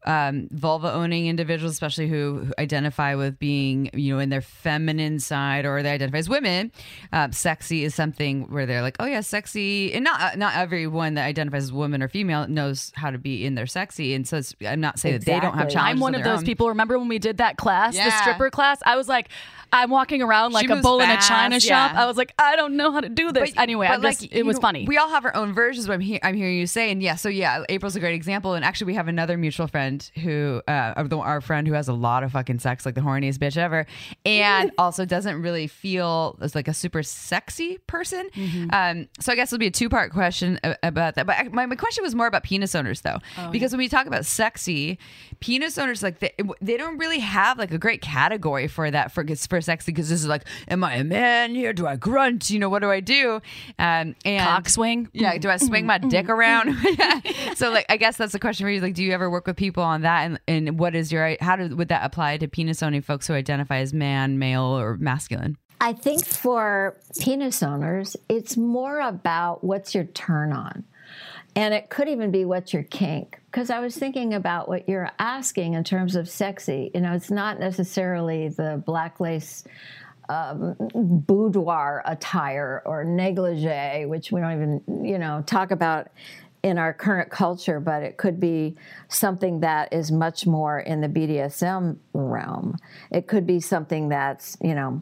um, vulva owning individuals, especially who, who identify with being, you know, in their feminine side or they identify as women, uh, sexy is something where they're like, oh yeah, sexy. And not not everyone that identifies as woman or female knows how to be in their sexy. And so it's, I'm not saying that they don't have Exactly. challenges. I'm one of those own. people. Remember when we did that class, the stripper class? I was like, I'm walking around like a moves bull in a fast, china shop. I was like, I don't know how to do this. anyway, but I'm just, like, it was know, funny. We all have our own versions. What I'm, he- I'm hearing you say, and yeah, so yeah, April's a great example. And actually, we have another mutual friend who, uh, the- our friend who has a lot of fucking sex, like the horniest bitch ever, and also doesn't really feel as like a super sexy person. Mm-hmm. Um, so I guess it'll be a two part question about that. But I- my, my question was more about penis owners, though, Oh, because when we talk about sexy, penis owners like they, they don't really have like a great category for that for for sexy because this is like, am I a man here? Do I grunt? You know, what do I do? Um, and Cock swing? Yeah, do I swing my dick around? Yeah. So like, I guess that's the question for you. Like, do you ever work with people on that? And and what is your how do, would that apply to penis owning folks who identify as man, male, or masculine? I think for penis owners, it's more about what's your turn on. And it could even be what's your kink. Because I was thinking about what you're asking in terms of sexy. You know, it's not necessarily the black lace um, boudoir attire or negligee, which we don't even, you know, talk about in our current culture, but it could be something that is much more in the BDSM realm. It could be something that's, you know,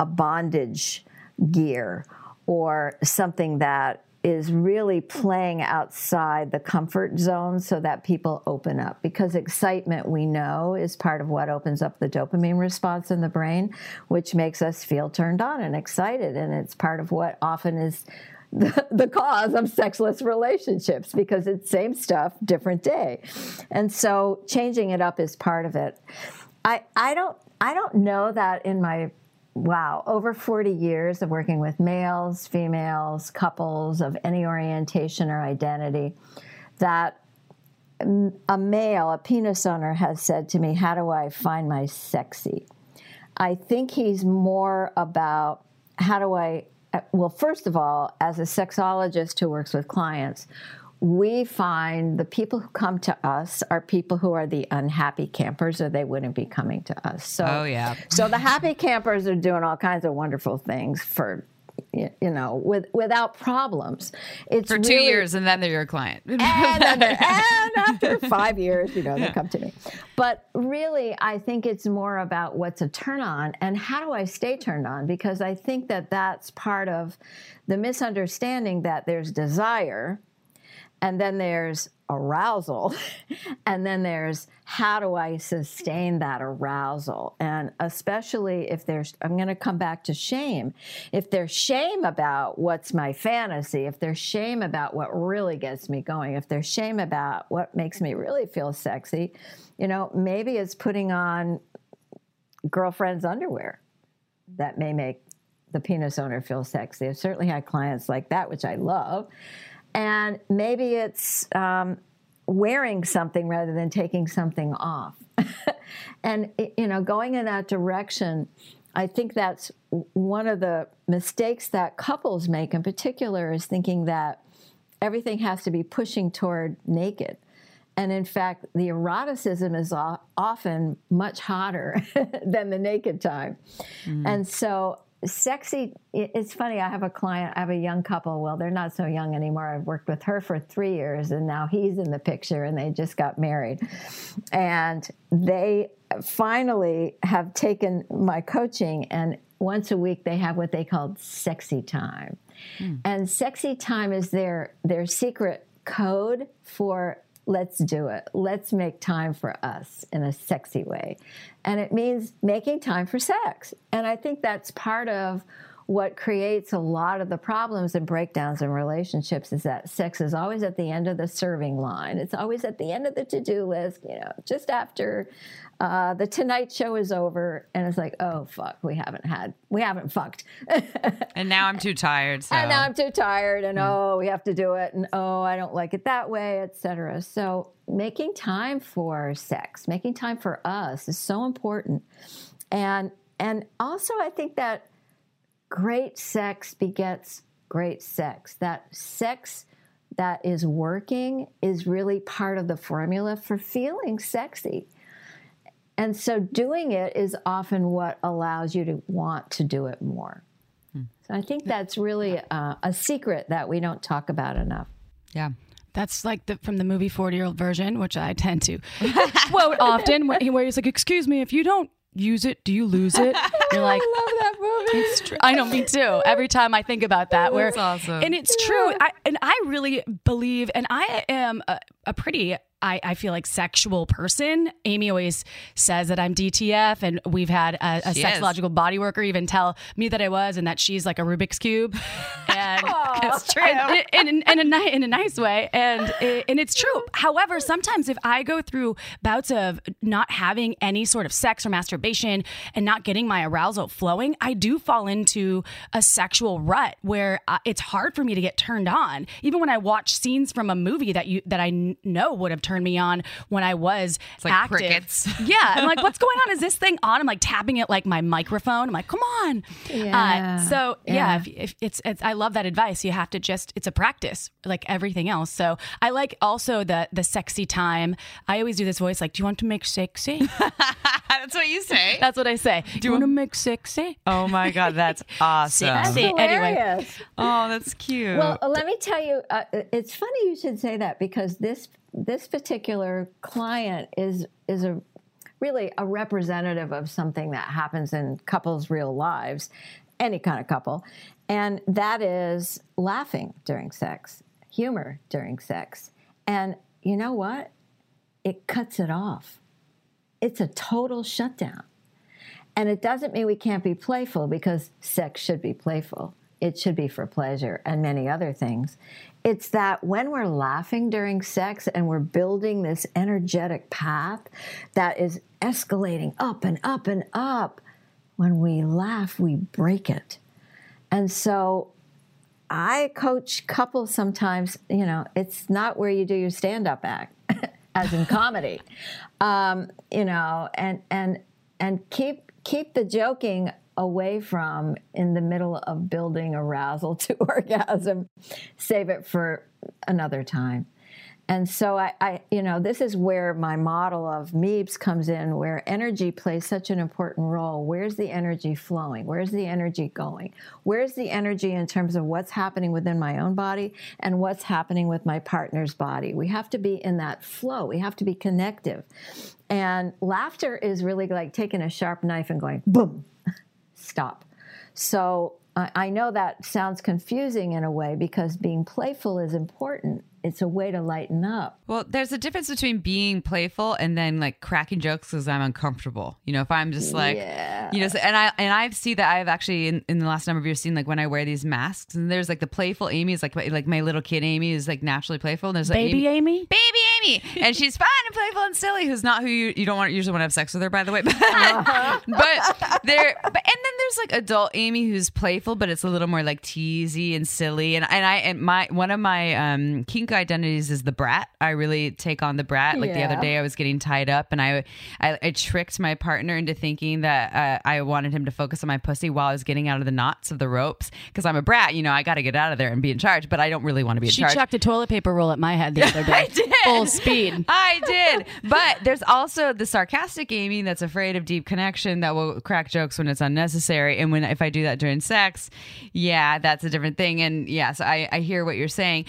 a bondage gear or something that is really playing outside the comfort zone so that people open up because excitement we know is part of what opens up the dopamine response in the brain which makes us feel turned on and excited and it's part of what often is the, the cause of sexless relationships because it's same stuff different day and so changing it up is part of it i i don't i don't know that in my wow, over 40 years of working with males, females, couples of any orientation or identity, that a male, a penis owner, has said to me, How do I find my sexy? I think he's more about how do I, Uh, well, first of all, as a sexologist who works with clients, we find the people who come to us are people who are the unhappy campers or they wouldn't be coming to us. So Oh, yeah. So the happy campers are doing all kinds of wonderful things for you know with without problems. It's For two really- years, and then they're your client. and, they're- and after five years, you know, they come to me. But really, I think it's more about what's a turn on and how do I stay turned on? Because I think that that's part of the misunderstanding that there's desire and then there's arousal. And then there's how do i sustain that arousal? And especially if there's i'm going to come back to shame. If there's shame about what's my fantasy if there's shame about what really gets me going if there's shame about what makes me really feel sexy you know maybe it's putting on girlfriend's underwear that may make the penis owner feel sexy. I've certainly had clients like that which i love and maybe it's um, wearing something rather than taking something off. and you know, going in that direction, I think that's one of the mistakes that couples make in particular is thinking that everything has to be pushing toward naked. And in fact, the eroticism is often much hotter than the naked time. And so, sexy, it's funny. I have a client, I have a young couple. Well, they're not so young anymore. I've worked with her for three years, and now he's in the picture, and they just got married. And they finally have taken my coaching, and once a week they have what they called sexy time. Hmm. And sexy time is their their secret code for let's do it. Let's make time for us in a sexy way. And it means making time for sex. And I think that's part of what creates a lot of the problems and breakdowns in relationships is that sex is always at the end of the serving line. It's always at the end of the to-do list, you know, just after uh, the Tonight Show is over, and it's like, oh fuck, we haven't had, we haven't fucked. and now I'm too tired. So. And now I'm too tired, and oh, we have to do it, and oh, I don't like it that way, etc. So making time for sex, making time for us is so important, and and also I think that great sex begets great sex. That sex that is working is really part of the formula for feeling sexy. And so doing it is often what allows you to want to do it more. So I think that's really uh, a secret that we don't talk about enough. Yeah. That's like the, from the movie 40 year old virgin, which I tend to quote often, where, he's like, Excuse me, if you don't use it, do you lose it? You're like, I love that movie. It's true. I know, me too. Every time I think about that, where That's awesome. and it's true. I, and I really believe, and I am a, a pretty. I, I feel like sexual person. Amy always says that I'm DTF, and we've had a, a She is. sexological body worker even tell me that I was, and that she's like a Rubik's cube. And It's true. in, in, in, a, in a nice way. And, it, and it's true. However, sometimes if I go through bouts of not having any sort of sex or masturbation and not getting my arousal flowing, I do fall into a sexual rut where uh, it's hard for me to get turned on. Even when I watch scenes from a movie that you that I know would have turned me on when I was like active. crickets. Yeah, I'm like, what's going on? Is this thing on? I'm like tapping it like my microphone. I'm like, come on. Yeah. Uh, so yeah, Yeah. if, if it's, it's I love that advice. You have to just it's a practice like everything else. So I like also the the sexy time. I always do this voice like, do you want to make sexy? That's what you say. That's what I say. Do you want to make sexy? oh my god, that's awesome. That's anyway. hilarious. Oh, that's cute. Well, let me tell you, uh, it's funny you should say that because this this particular client is is a really a representative of something that happens in couples' real lives, any kind of couple, and that is laughing during sex, humor during sex, and you know what? It cuts it off. It's a total shutdown. And it doesn't mean we can't be playful because sex should be playful. It should be for pleasure and many other things. It's that when we're laughing during sex and we're building this energetic path that is escalating up and up and up, when we laugh, we break it. And so I coach couples sometimes, you know, it's not where you do your stand up act, as in comedy, um, you know, and, and, and keep, keep the joking away from in the middle of building arousal to orgasm. Save it for another time. And so I, I, you know, this is where my model of MEEBS comes in, where energy plays such an important role. Where's the energy flowing? Where's the energy going? Where's the energy in terms of what's happening within my own body and what's happening with my partner's body? We have to be in that flow. We have to be connective. And laughter is really like taking a sharp knife and going boom, stop. So I I know that sounds confusing in a way because being playful is important. It's a way to lighten up. Well, there's a difference between being playful and then like cracking jokes because I'm uncomfortable. You know, if I'm just like, Yeah. you know, so, and I and I see that I've actually in, in the last number of years seen like when I wear these masks and there's like the playful Amy is like my, like my little kid Amy is like naturally playful. And there's like Baby Amy? baby Amy, and she's fun and playful and silly. Who's not who you you don't want usually want to have sex with her, by the way. But, but there, but and then there's like adult Amy who's playful, but it's a little more like teasy and silly. And and I and my one of my um, kink identities is the brat. I really take on the brat. Like the other day, I was getting tied up, and I I, I tricked my partner into thinking that uh, I wanted him to focus on my pussy while I was getting out of the knots of the ropes because I'm a brat. You know, I got to get out of there and be in charge, but I don't really want to be in She charge. chucked a toilet paper roll at my head the other day. I did. Full speed. I did. But there's also the sarcastic Amy that's afraid of deep connection that will crack jokes when it's unnecessary. And when if I do that during sex, yeah, that's a different thing. And yes, I, I hear what you're saying.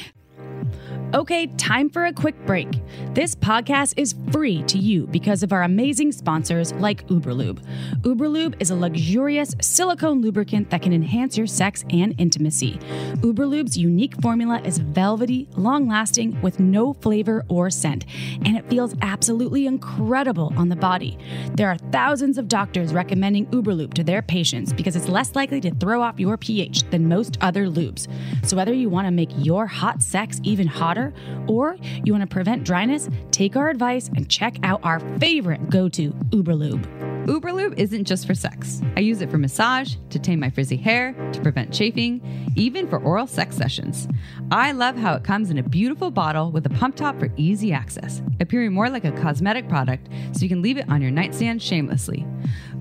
Okay, time for a quick break. This podcast is free to you because of our amazing sponsors like Uberlube. Uberlube is a luxurious silicone lubricant that can enhance your sex and intimacy. Uberlube's unique formula is velvety, long lasting, with no flavor or scent, and it feels absolutely incredible on the body. There are thousands of doctors recommending Uberlube to their patients because it's less likely to throw off your pH than most other lubes. So whether you want to make your hot sex even hotter or you want to prevent dryness, take our advice and check out our favorite go-to Uberlube. Uberlube isn't just for sex. I use it for massage, to tame my frizzy hair, to prevent chafing, even for oral sex sessions. I love how it comes in a beautiful bottle with a pump top for easy access, appearing more like a cosmetic product so you can leave it on your nightstand shamelessly.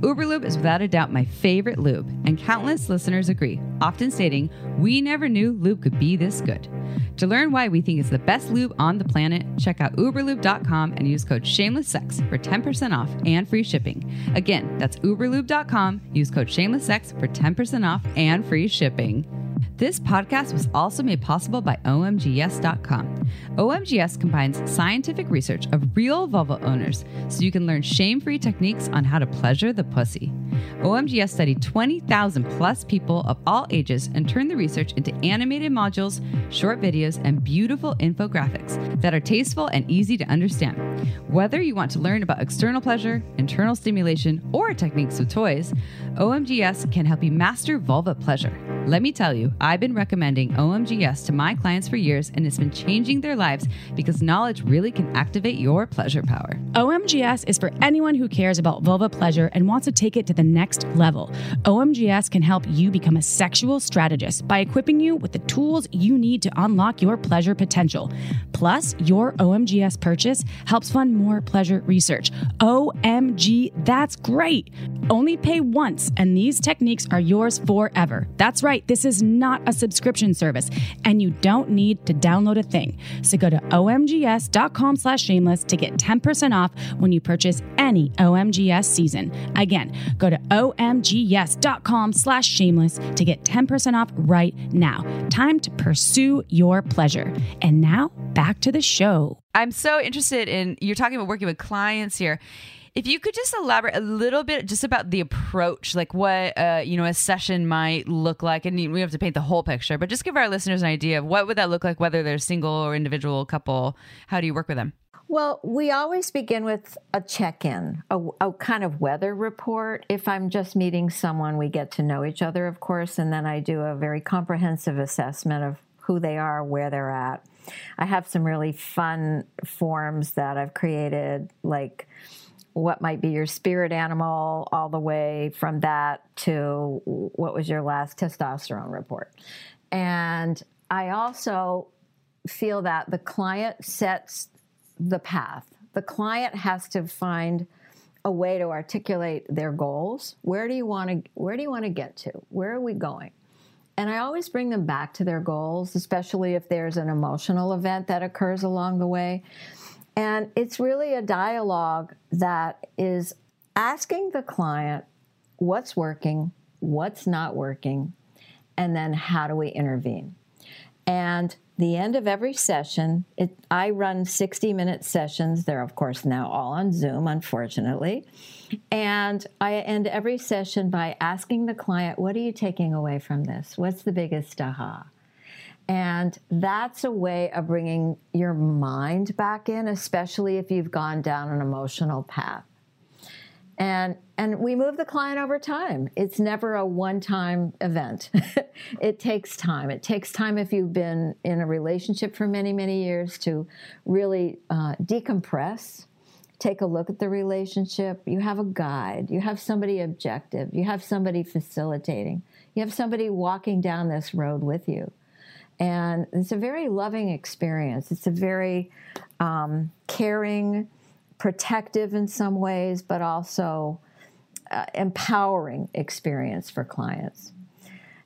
Uberlube is without a doubt my favorite lube, and countless listeners agree, often stating, We never knew lube could be this good. To learn why we think it's the best lube on the planet, check out uberlube.com and use code shamelesssex for 10% off and free shipping. Again, that's uberlube.com. Use code shamelesssex for 10% off and free shipping. This podcast was also made possible by OMGyes.com. OMGyes combines scientific research of real vulva owners so you can learn shame free techniques on how to pleasure the pussy. OMGyes studied 20,000 plus people of all ages and turned the research into animated modules, short videos, and beautiful infographics that are tasteful and easy to understand. Whether you want to learn about external pleasure, internal stimulation, or techniques with toys, OMGyes can help you master vulva pleasure. Let me tell you, I've been recommending OMGyes to my clients for years and it's been changing their lives because knowledge really can activate your pleasure power. OMGyes is for anyone who cares about vulva pleasure and wants to take it to the next level. OMGyes can help you become a sexual strategist by equipping you with the tools you need to unlock your pleasure potential. Plus, your OMGyes purchase helps fund more pleasure research. OMG, that's great. Only pay once, and these techniques are yours forever. That's right, this is not a subscription service, and you don't need to download a thing. So go to omgyes.com slash shameless to get 10% off when you purchase any OMGyes season. Again, go to omgyes.com slash shameless to get 10% off right now. Time to pursue your pleasure. And now back to the show. I'm so interested in you're talking about working with clients here. If you could just elaborate a little bit just about the approach, like what uh, you know a session might look like, and we have to paint the whole picture, but just give our listeners an idea of what would that look like, whether they're single or individual couple. How do you work with them? Well, we always begin with a check in, a, a, kind of weather report. If I'm just meeting someone, we get to know each other, of course, and then I do a very comprehensive assessment of who they are, where they're at. I have some really fun forms that I've created, like what might be your spirit animal, all the way from that to what was your last testosterone report. And I also feel that the client sets the path. The client has to find a way to articulate their goals. Where do you want to where do you want to get to? Where are we going? And I always bring them back to their goals, especially if there's an emotional event that occurs along the way. And it's really a dialogue that is asking the client what's working, what's not working, and then how do we intervene. And the end of every session, it, I run 60 minute sessions. They're, of course, now all on Zoom, unfortunately. And I end every session by asking the client, What are you taking away from this? What's the biggest aha? And that's a way of bringing your mind back in, especially if you've gone down an emotional path. And and we move the client over time. It's never a one-time event. it takes time. It takes time if you've been in a relationship for many, many years to really uh, decompress, take a look at the relationship. You have a guide. You have somebody objective. You have somebody facilitating. You have somebody walking down this road with you. And it's a very loving experience. It's a very um, caring, protective in some ways, but also uh, empowering experience for clients.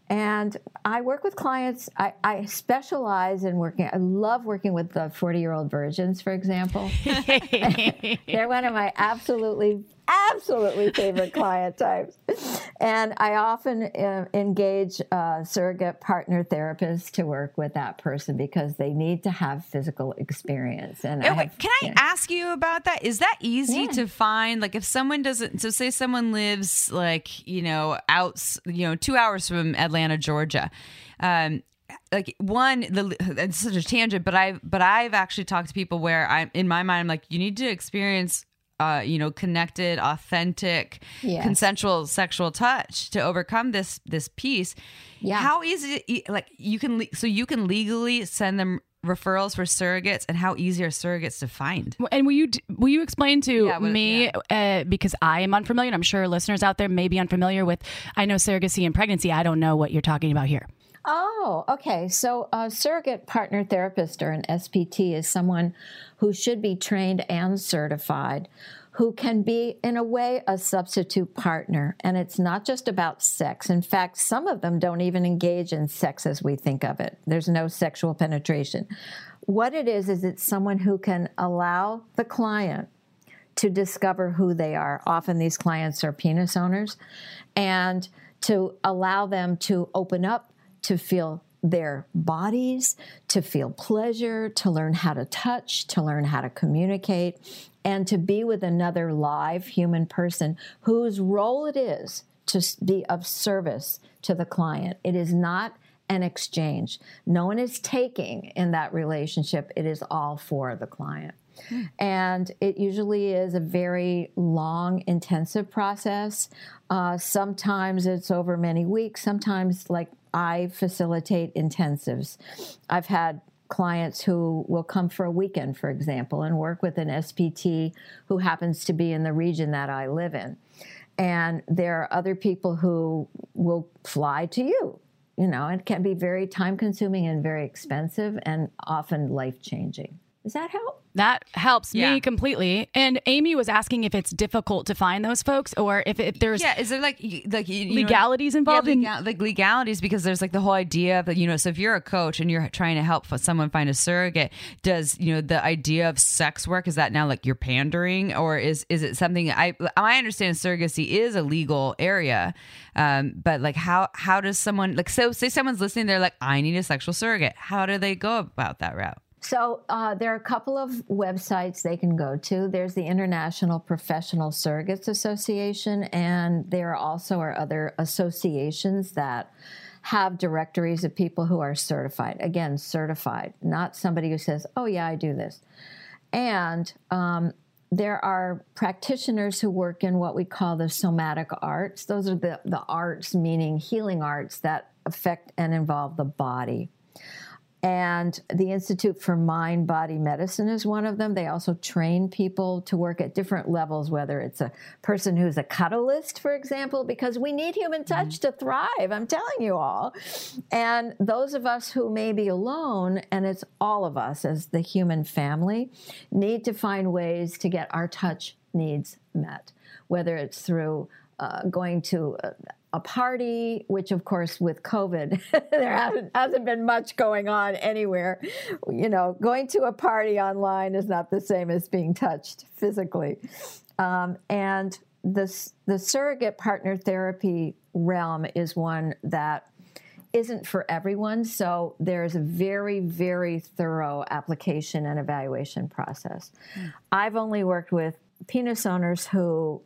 And I work with clients, I, I, specialize in working, I love working with the 40 year old virgins, for example. They're one of my absolutely absolutely favorite client types. And I often uh, engage a surrogate partner therapists to work with that person because they need to have physical experience. And have, can I ask you about that? Is that easy yeah. to find? Like, if someone doesn't, so say someone lives like you know out, you know, two hours from Atlanta, Georgia. Um, like one the it's such a tangent but i but i've actually talked to people where i'm in my mind i'm like you need to experience uh, you know, connected, authentic, yes. consensual sexual touch to overcome this this piece. Yeah. How easy? Like you can so you can legally send them referrals for surrogates and how easy are surrogates to find and will you will you explain to yeah, well, me yeah. uh, because i am unfamiliar and i'm sure listeners out there may be unfamiliar with i know surrogacy and pregnancy i don't know what you're talking about here Oh, okay. So a surrogate partner therapist or an SPT is someone who should be trained and certified who can be, in a way, a substitute partner. And it's not just about sex. In fact, some of them don't even engage in sex as we think of it, there's no sexual penetration. What it is, is it's someone who can allow the client to discover who they are. Often these clients are penis owners, and to allow them to open up, to feel their bodies, to feel pleasure, to learn how to touch, to learn how to communicate, and to be with another live human person whose role it is to be of service to the client. It is not an exchange. No one is taking in that relationship, it is all for the client. Hmm. And it usually is a very long, intensive process. Uh, sometimes it's over many weeks. Sometimes, like I facilitate intensives. I've had clients who will come for a weekend, for example, and work with an SPT who happens to be in the region that I live in. And there are other people who will fly to you. You know, it can be very time consuming and very expensive and often life changing. Does that help? That helps yeah. me completely. And Amy was asking if it's difficult to find those folks, or if, if there's yeah, is there like like you legalities know, involved yeah, legal, in like legalities because there's like the whole idea of you know, so if you're a coach and you're trying to help someone find a surrogate, does you know the idea of sex work is that now like you're pandering, or is is it something I I understand surrogacy is a legal area, um, but like how how does someone like so say someone's listening, they're like I need a sexual surrogate, how do they go about that route? So uh, there are a couple of websites they can go to. There's the International Professional Surrogates Association, and there are also are other associations that have directories of people who are certified. Again, certified, not somebody who says, "Oh yeah, I do this." And um, there are practitioners who work in what we call the somatic arts. Those are the, the arts, meaning healing arts that affect and involve the body. And the Institute for Mind Body Medicine is one of them. They also train people to work at different levels, whether it's a person who's a cuddleist, for example, because we need human touch mm-hmm. to thrive. I'm telling you all. And those of us who may be alone, and it's all of us as the human family, need to find ways to get our touch needs met, whether it's through uh, going to a party, which of course with COVID, there hasn't, hasn't been much going on anywhere. You know, going to a party online is not the same as being touched physically. Um, and the, the surrogate partner therapy realm is one that isn't for everyone. So there's a very, very thorough application and evaluation process. Mm. I've only worked with penis owners who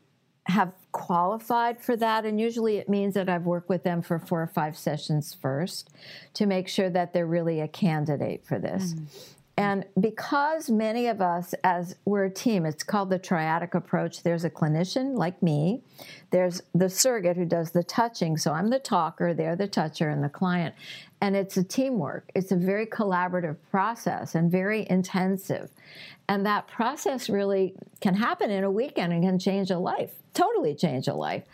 have qualified for that. And usually it means that I've worked with them for four or five sessions first to make sure that they're really a candidate for this. Mm. And because many of us, as we're a team, it's called the triadic approach. There's a clinician like me, there's the surrogate who does the touching. So I'm the talker, they're the toucher, and the client. And it's a teamwork. It's a very collaborative process and very intensive. And that process really can happen in a weekend and can change a life totally change a life.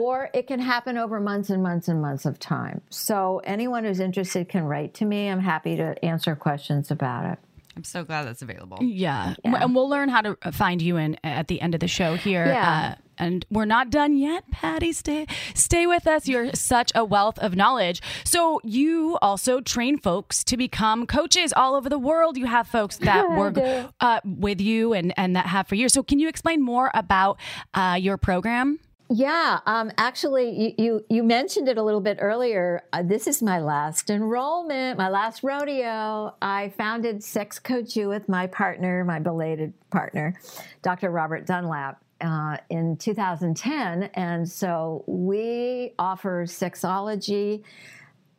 Or it can happen over months and months and months of time. So anyone who's interested can write to me. I'm happy to answer questions about it. I'm so glad that's available. Yeah. yeah. And we'll learn how to find you in at the end of the show here. Yeah. Uh, and we're not done yet, Patti. Stay stay with us. You're such a wealth of knowledge. So you also train folks to become coaches all over the world. You have folks that work uh, with you and and that have for years. So can you explain more about uh, your program? Yeah, um, actually, you, you, you mentioned it a little bit earlier. Uh, this is my last enrollment, my last rodeo. I founded Sex Coach U with my partner, my belated partner, Dr. Robert Dunlap uh, in 2010. And so we offer sexology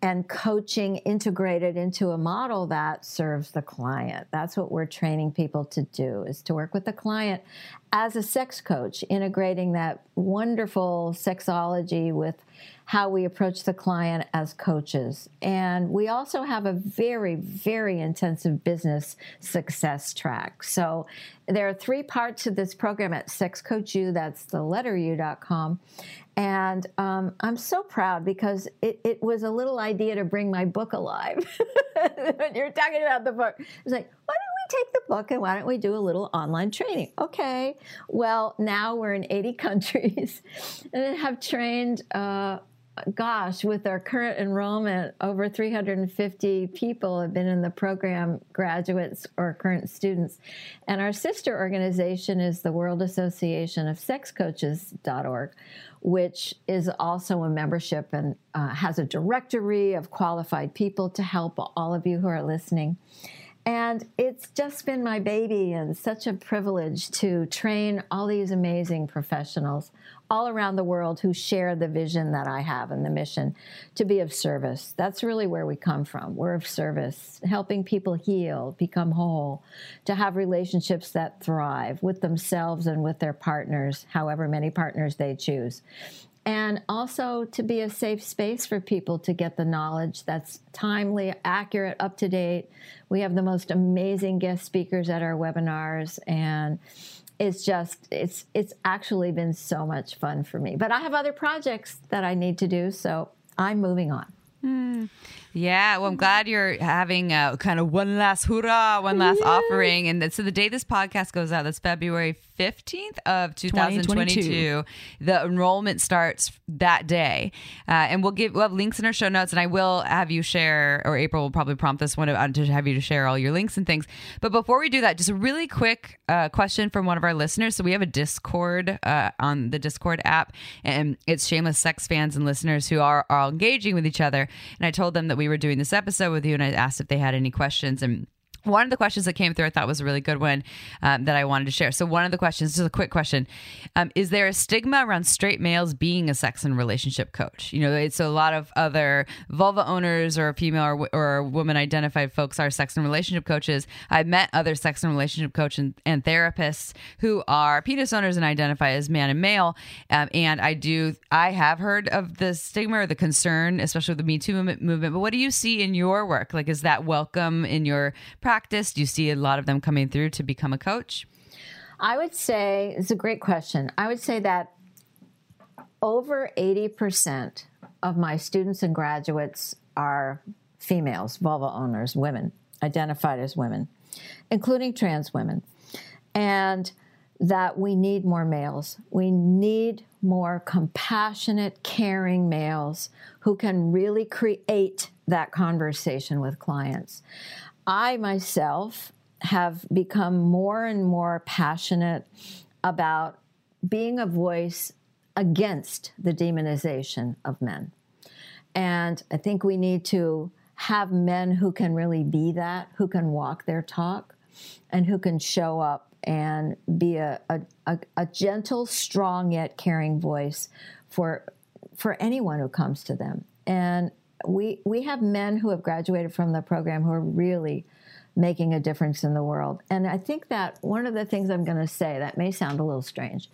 and coaching integrated into a model that serves the client. That's what we're training people to do is to work with the client as a sex coach, integrating that wonderful sexology with how we approach the client as coaches. And we also have a very, very intensive business success track. So there are three parts of this program at Sex Coach that's the letter U.com. And um, I'm so proud because it, it, was a little idea to bring my book alive. you're talking about the book, it's like, why don't we take the book and why don't we do a little online training? Okay. Well, now we're in 80 countries and have trained. Uh, gosh, with our current enrollment, over 350 people have been in the program, graduates or current students. And our sister organization is the World Association of Sex Coaches.org, which is also a membership and uh, has a directory of qualified people to help all of you who are listening. And it's just been my baby and such a privilege to train all these amazing professionals all around the world who share the vision that I have and the mission to be of service. That's really where we come from. We're of service, helping people heal, become whole, to have relationships that thrive with themselves and with their partners, however many partners they choose and also to be a safe space for people to get the knowledge that's timely, accurate, up to date. We have the most amazing guest speakers at our webinars and it's just it's it's actually been so much fun for me. But I have other projects that I need to do, so I'm moving on. Mm. Yeah, well, I'm glad you're having a kind of one last hurrah, one last offering. And so the day this podcast goes out, that's February 15th of 2022. The enrollment starts that day. Uh, and we'll give, we'll have links in our show notes and I will have you share, or April will probably prompt this one to have you to share all your links and things. But before we do that, just a really quick uh, question from one of our listeners. So we have a Discord uh, on the Discord app and it's shameless sex fans and listeners who are, are engaging with each other. And I told them that we were doing this episode with you, and I asked if they had any questions and one of the questions that came through I thought was a really good one um, that I wanted to share. So, one of the questions, just a quick question um, Is there a stigma around straight males being a sex and relationship coach? You know, it's a lot of other vulva owners or female or, or woman identified folks are sex and relationship coaches. I've met other sex and relationship coaches and, and, therapists who are penis owners and identify as man and male. Um, and I do, I have heard of the stigma or the concern, especially with the Me Too movement. But what do you see in your work? Like, is that welcome in your practice? Practice? Do you see a lot of them coming through to become a coach? I would say it's a great question. I would say that over 80% of my students and graduates are females, vulva owners, women, identified as women, including trans women. And that we need more males. We need more compassionate, caring males who can really create that conversation with clients. I myself have become more and more passionate about being a voice against the demonization of men. And I think we need to have men who can really be that, who can walk their talk, and who can show up and be a, a, a, gentle, strong, yet caring voice for, for anyone who comes to them. And we we have men who have graduated from the program who are really making a difference in the world. And I think that one of the things I'm going to say that may sound a little strange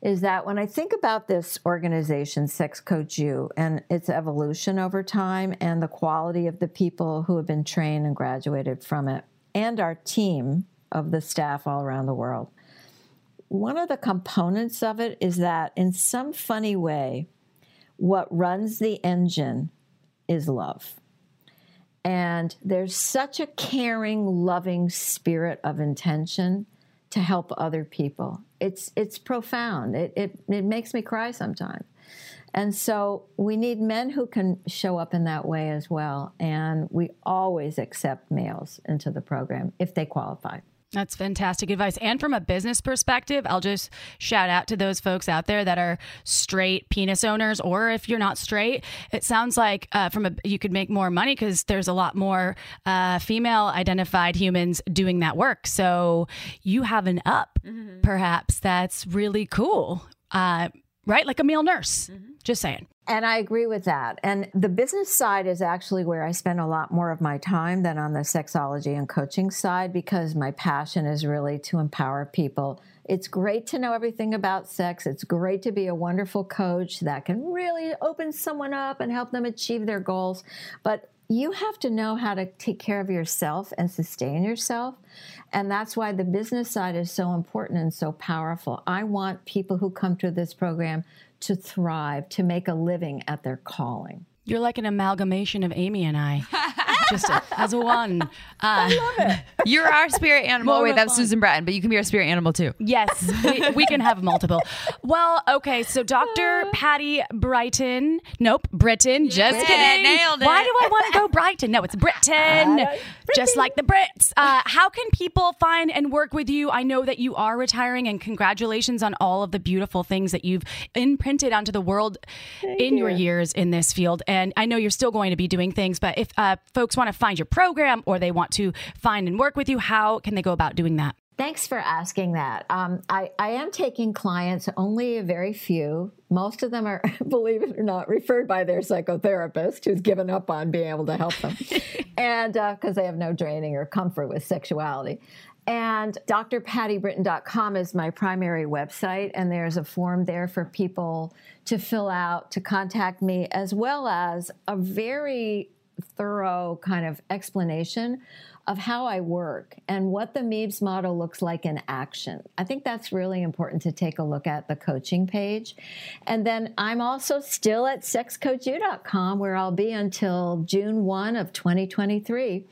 is that when I think about this organization, Sex Coach U, and its evolution over time and the quality of the people who have been trained and graduated from it, and our team of the staff all around the world, one of the components of it is that in some funny way, what runs the engine is love. And there's such a caring, loving spirit of intention to help other people. It's it's profound. It it, it makes me cry sometimes. And so we need men who can show up in that way as well. And we always accept males into the program if they qualify. That's fantastic advice. And from a business perspective, I'll just shout out to those folks out there that are straight penis owners, or if you're not straight, it sounds like uh, from a you could make more money because there's a lot more uh, female identified humans doing that work. So you have an up, mm-hmm. perhaps that's really cool. Uh, right? Like a male nurse. Mm-hmm. Just saying. And I agree with that. And the business side is actually where I spend a lot more of my time than on the sexology and coaching side because my passion is really to empower people. It's great to know everything about sex. It's great to be a wonderful coach that can really open someone up and help them achieve their goals. But you have to know how to take care of yourself and sustain yourself. And that's why the business side is so important and so powerful. I want people who come to this program to thrive, to make a living at their calling. You're like an amalgamation of Amy and I. just as a one. Uh, I love it. You're our spirit animal. More Wait, that's. Susan Bratton, but you can be our spirit animal too. Yes, we, we can have multiple. Well, okay, so Dr. Patti Brighton. Nope, Britain. Just Yeah, kidding. nailed it. Why do I want to go Brighton? No, it's Britain. Just like the Brits. Uh, how can people find and work with you? I know that you are retiring, and congratulations on all of the beautiful things that you've imprinted onto the world in your years in this field. And I know you're still going to be doing things, but if uh, folks want to find your program or they want to find and work with you, how can they go about doing that? Thanks for asking that. Um, I, I am taking clients, only a very few. Most of them are, believe it or not, referred by their psychotherapist who's given up on being able to help them. and because they have no training or comfort with sexuality. And drpattibritton.com is my primary website, and there's a form there for people to fill out to contact me, as well as a very thorough kind of explanation of how I work and what the MEBS model looks like in action. I think that's really important to take a look at the coaching page. And then I'm also still at sexcoachu.com where I'll be until June 1 of 2023.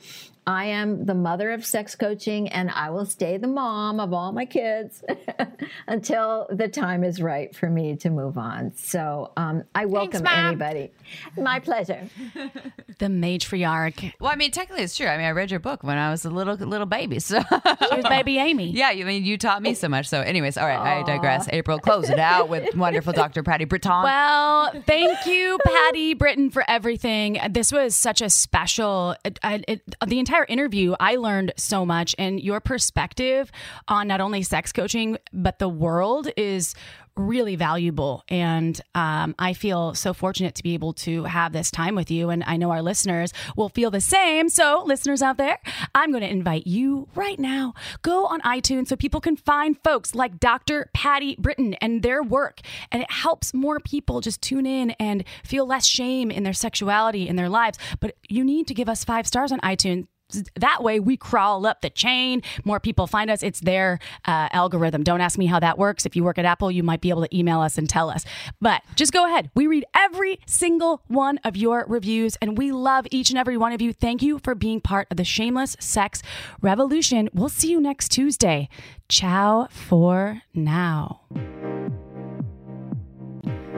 I am the mother of sex coaching and I will stay the mom of all my kids until the time is right for me to move on. So um, I welcome Mom. anybody. My pleasure. The matriarch. Well, I mean, technically, it's true. I mean, I read your book when I was a little little baby, so Here's baby Amy. yeah. You I mean you taught me so much. So, anyways, all right, I digress. April, close it out with wonderful Dr. Patti Britton. Well, thank you, Patti Britton, for everything. This was such a special. It, I- it, the entire interview, I learned so much, and your perspective on not only sex coaching but the world is really valuable. And um, I feel so fortunate to be able to have this time with you. And I know our listeners will feel the same. So, listeners out there, I'm going to invite you right now. Go on iTunes so people can find folks like Dr. Patti Britton and their work. And it helps more people just tune in and feel less shame in their sexuality in their lives. But you need to give us five stars on iTunes that way we crawl up the chain. More people find us. It's their uh, algorithm. Don't ask me how that works. If you work at apple you might be able to email us and tell us. But just go ahead. We read every single one of your reviews and we love each and every one of you. Thank you for being part of the shameless sex revolution. We'll see you next tuesday. Ciao for now.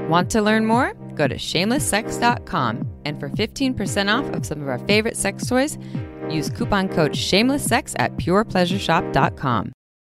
Want to learn more? Go to shamelesssex.com and for 15% off of some of our favorite sex toys, use coupon code shamelesssex at purepleasureshop.com.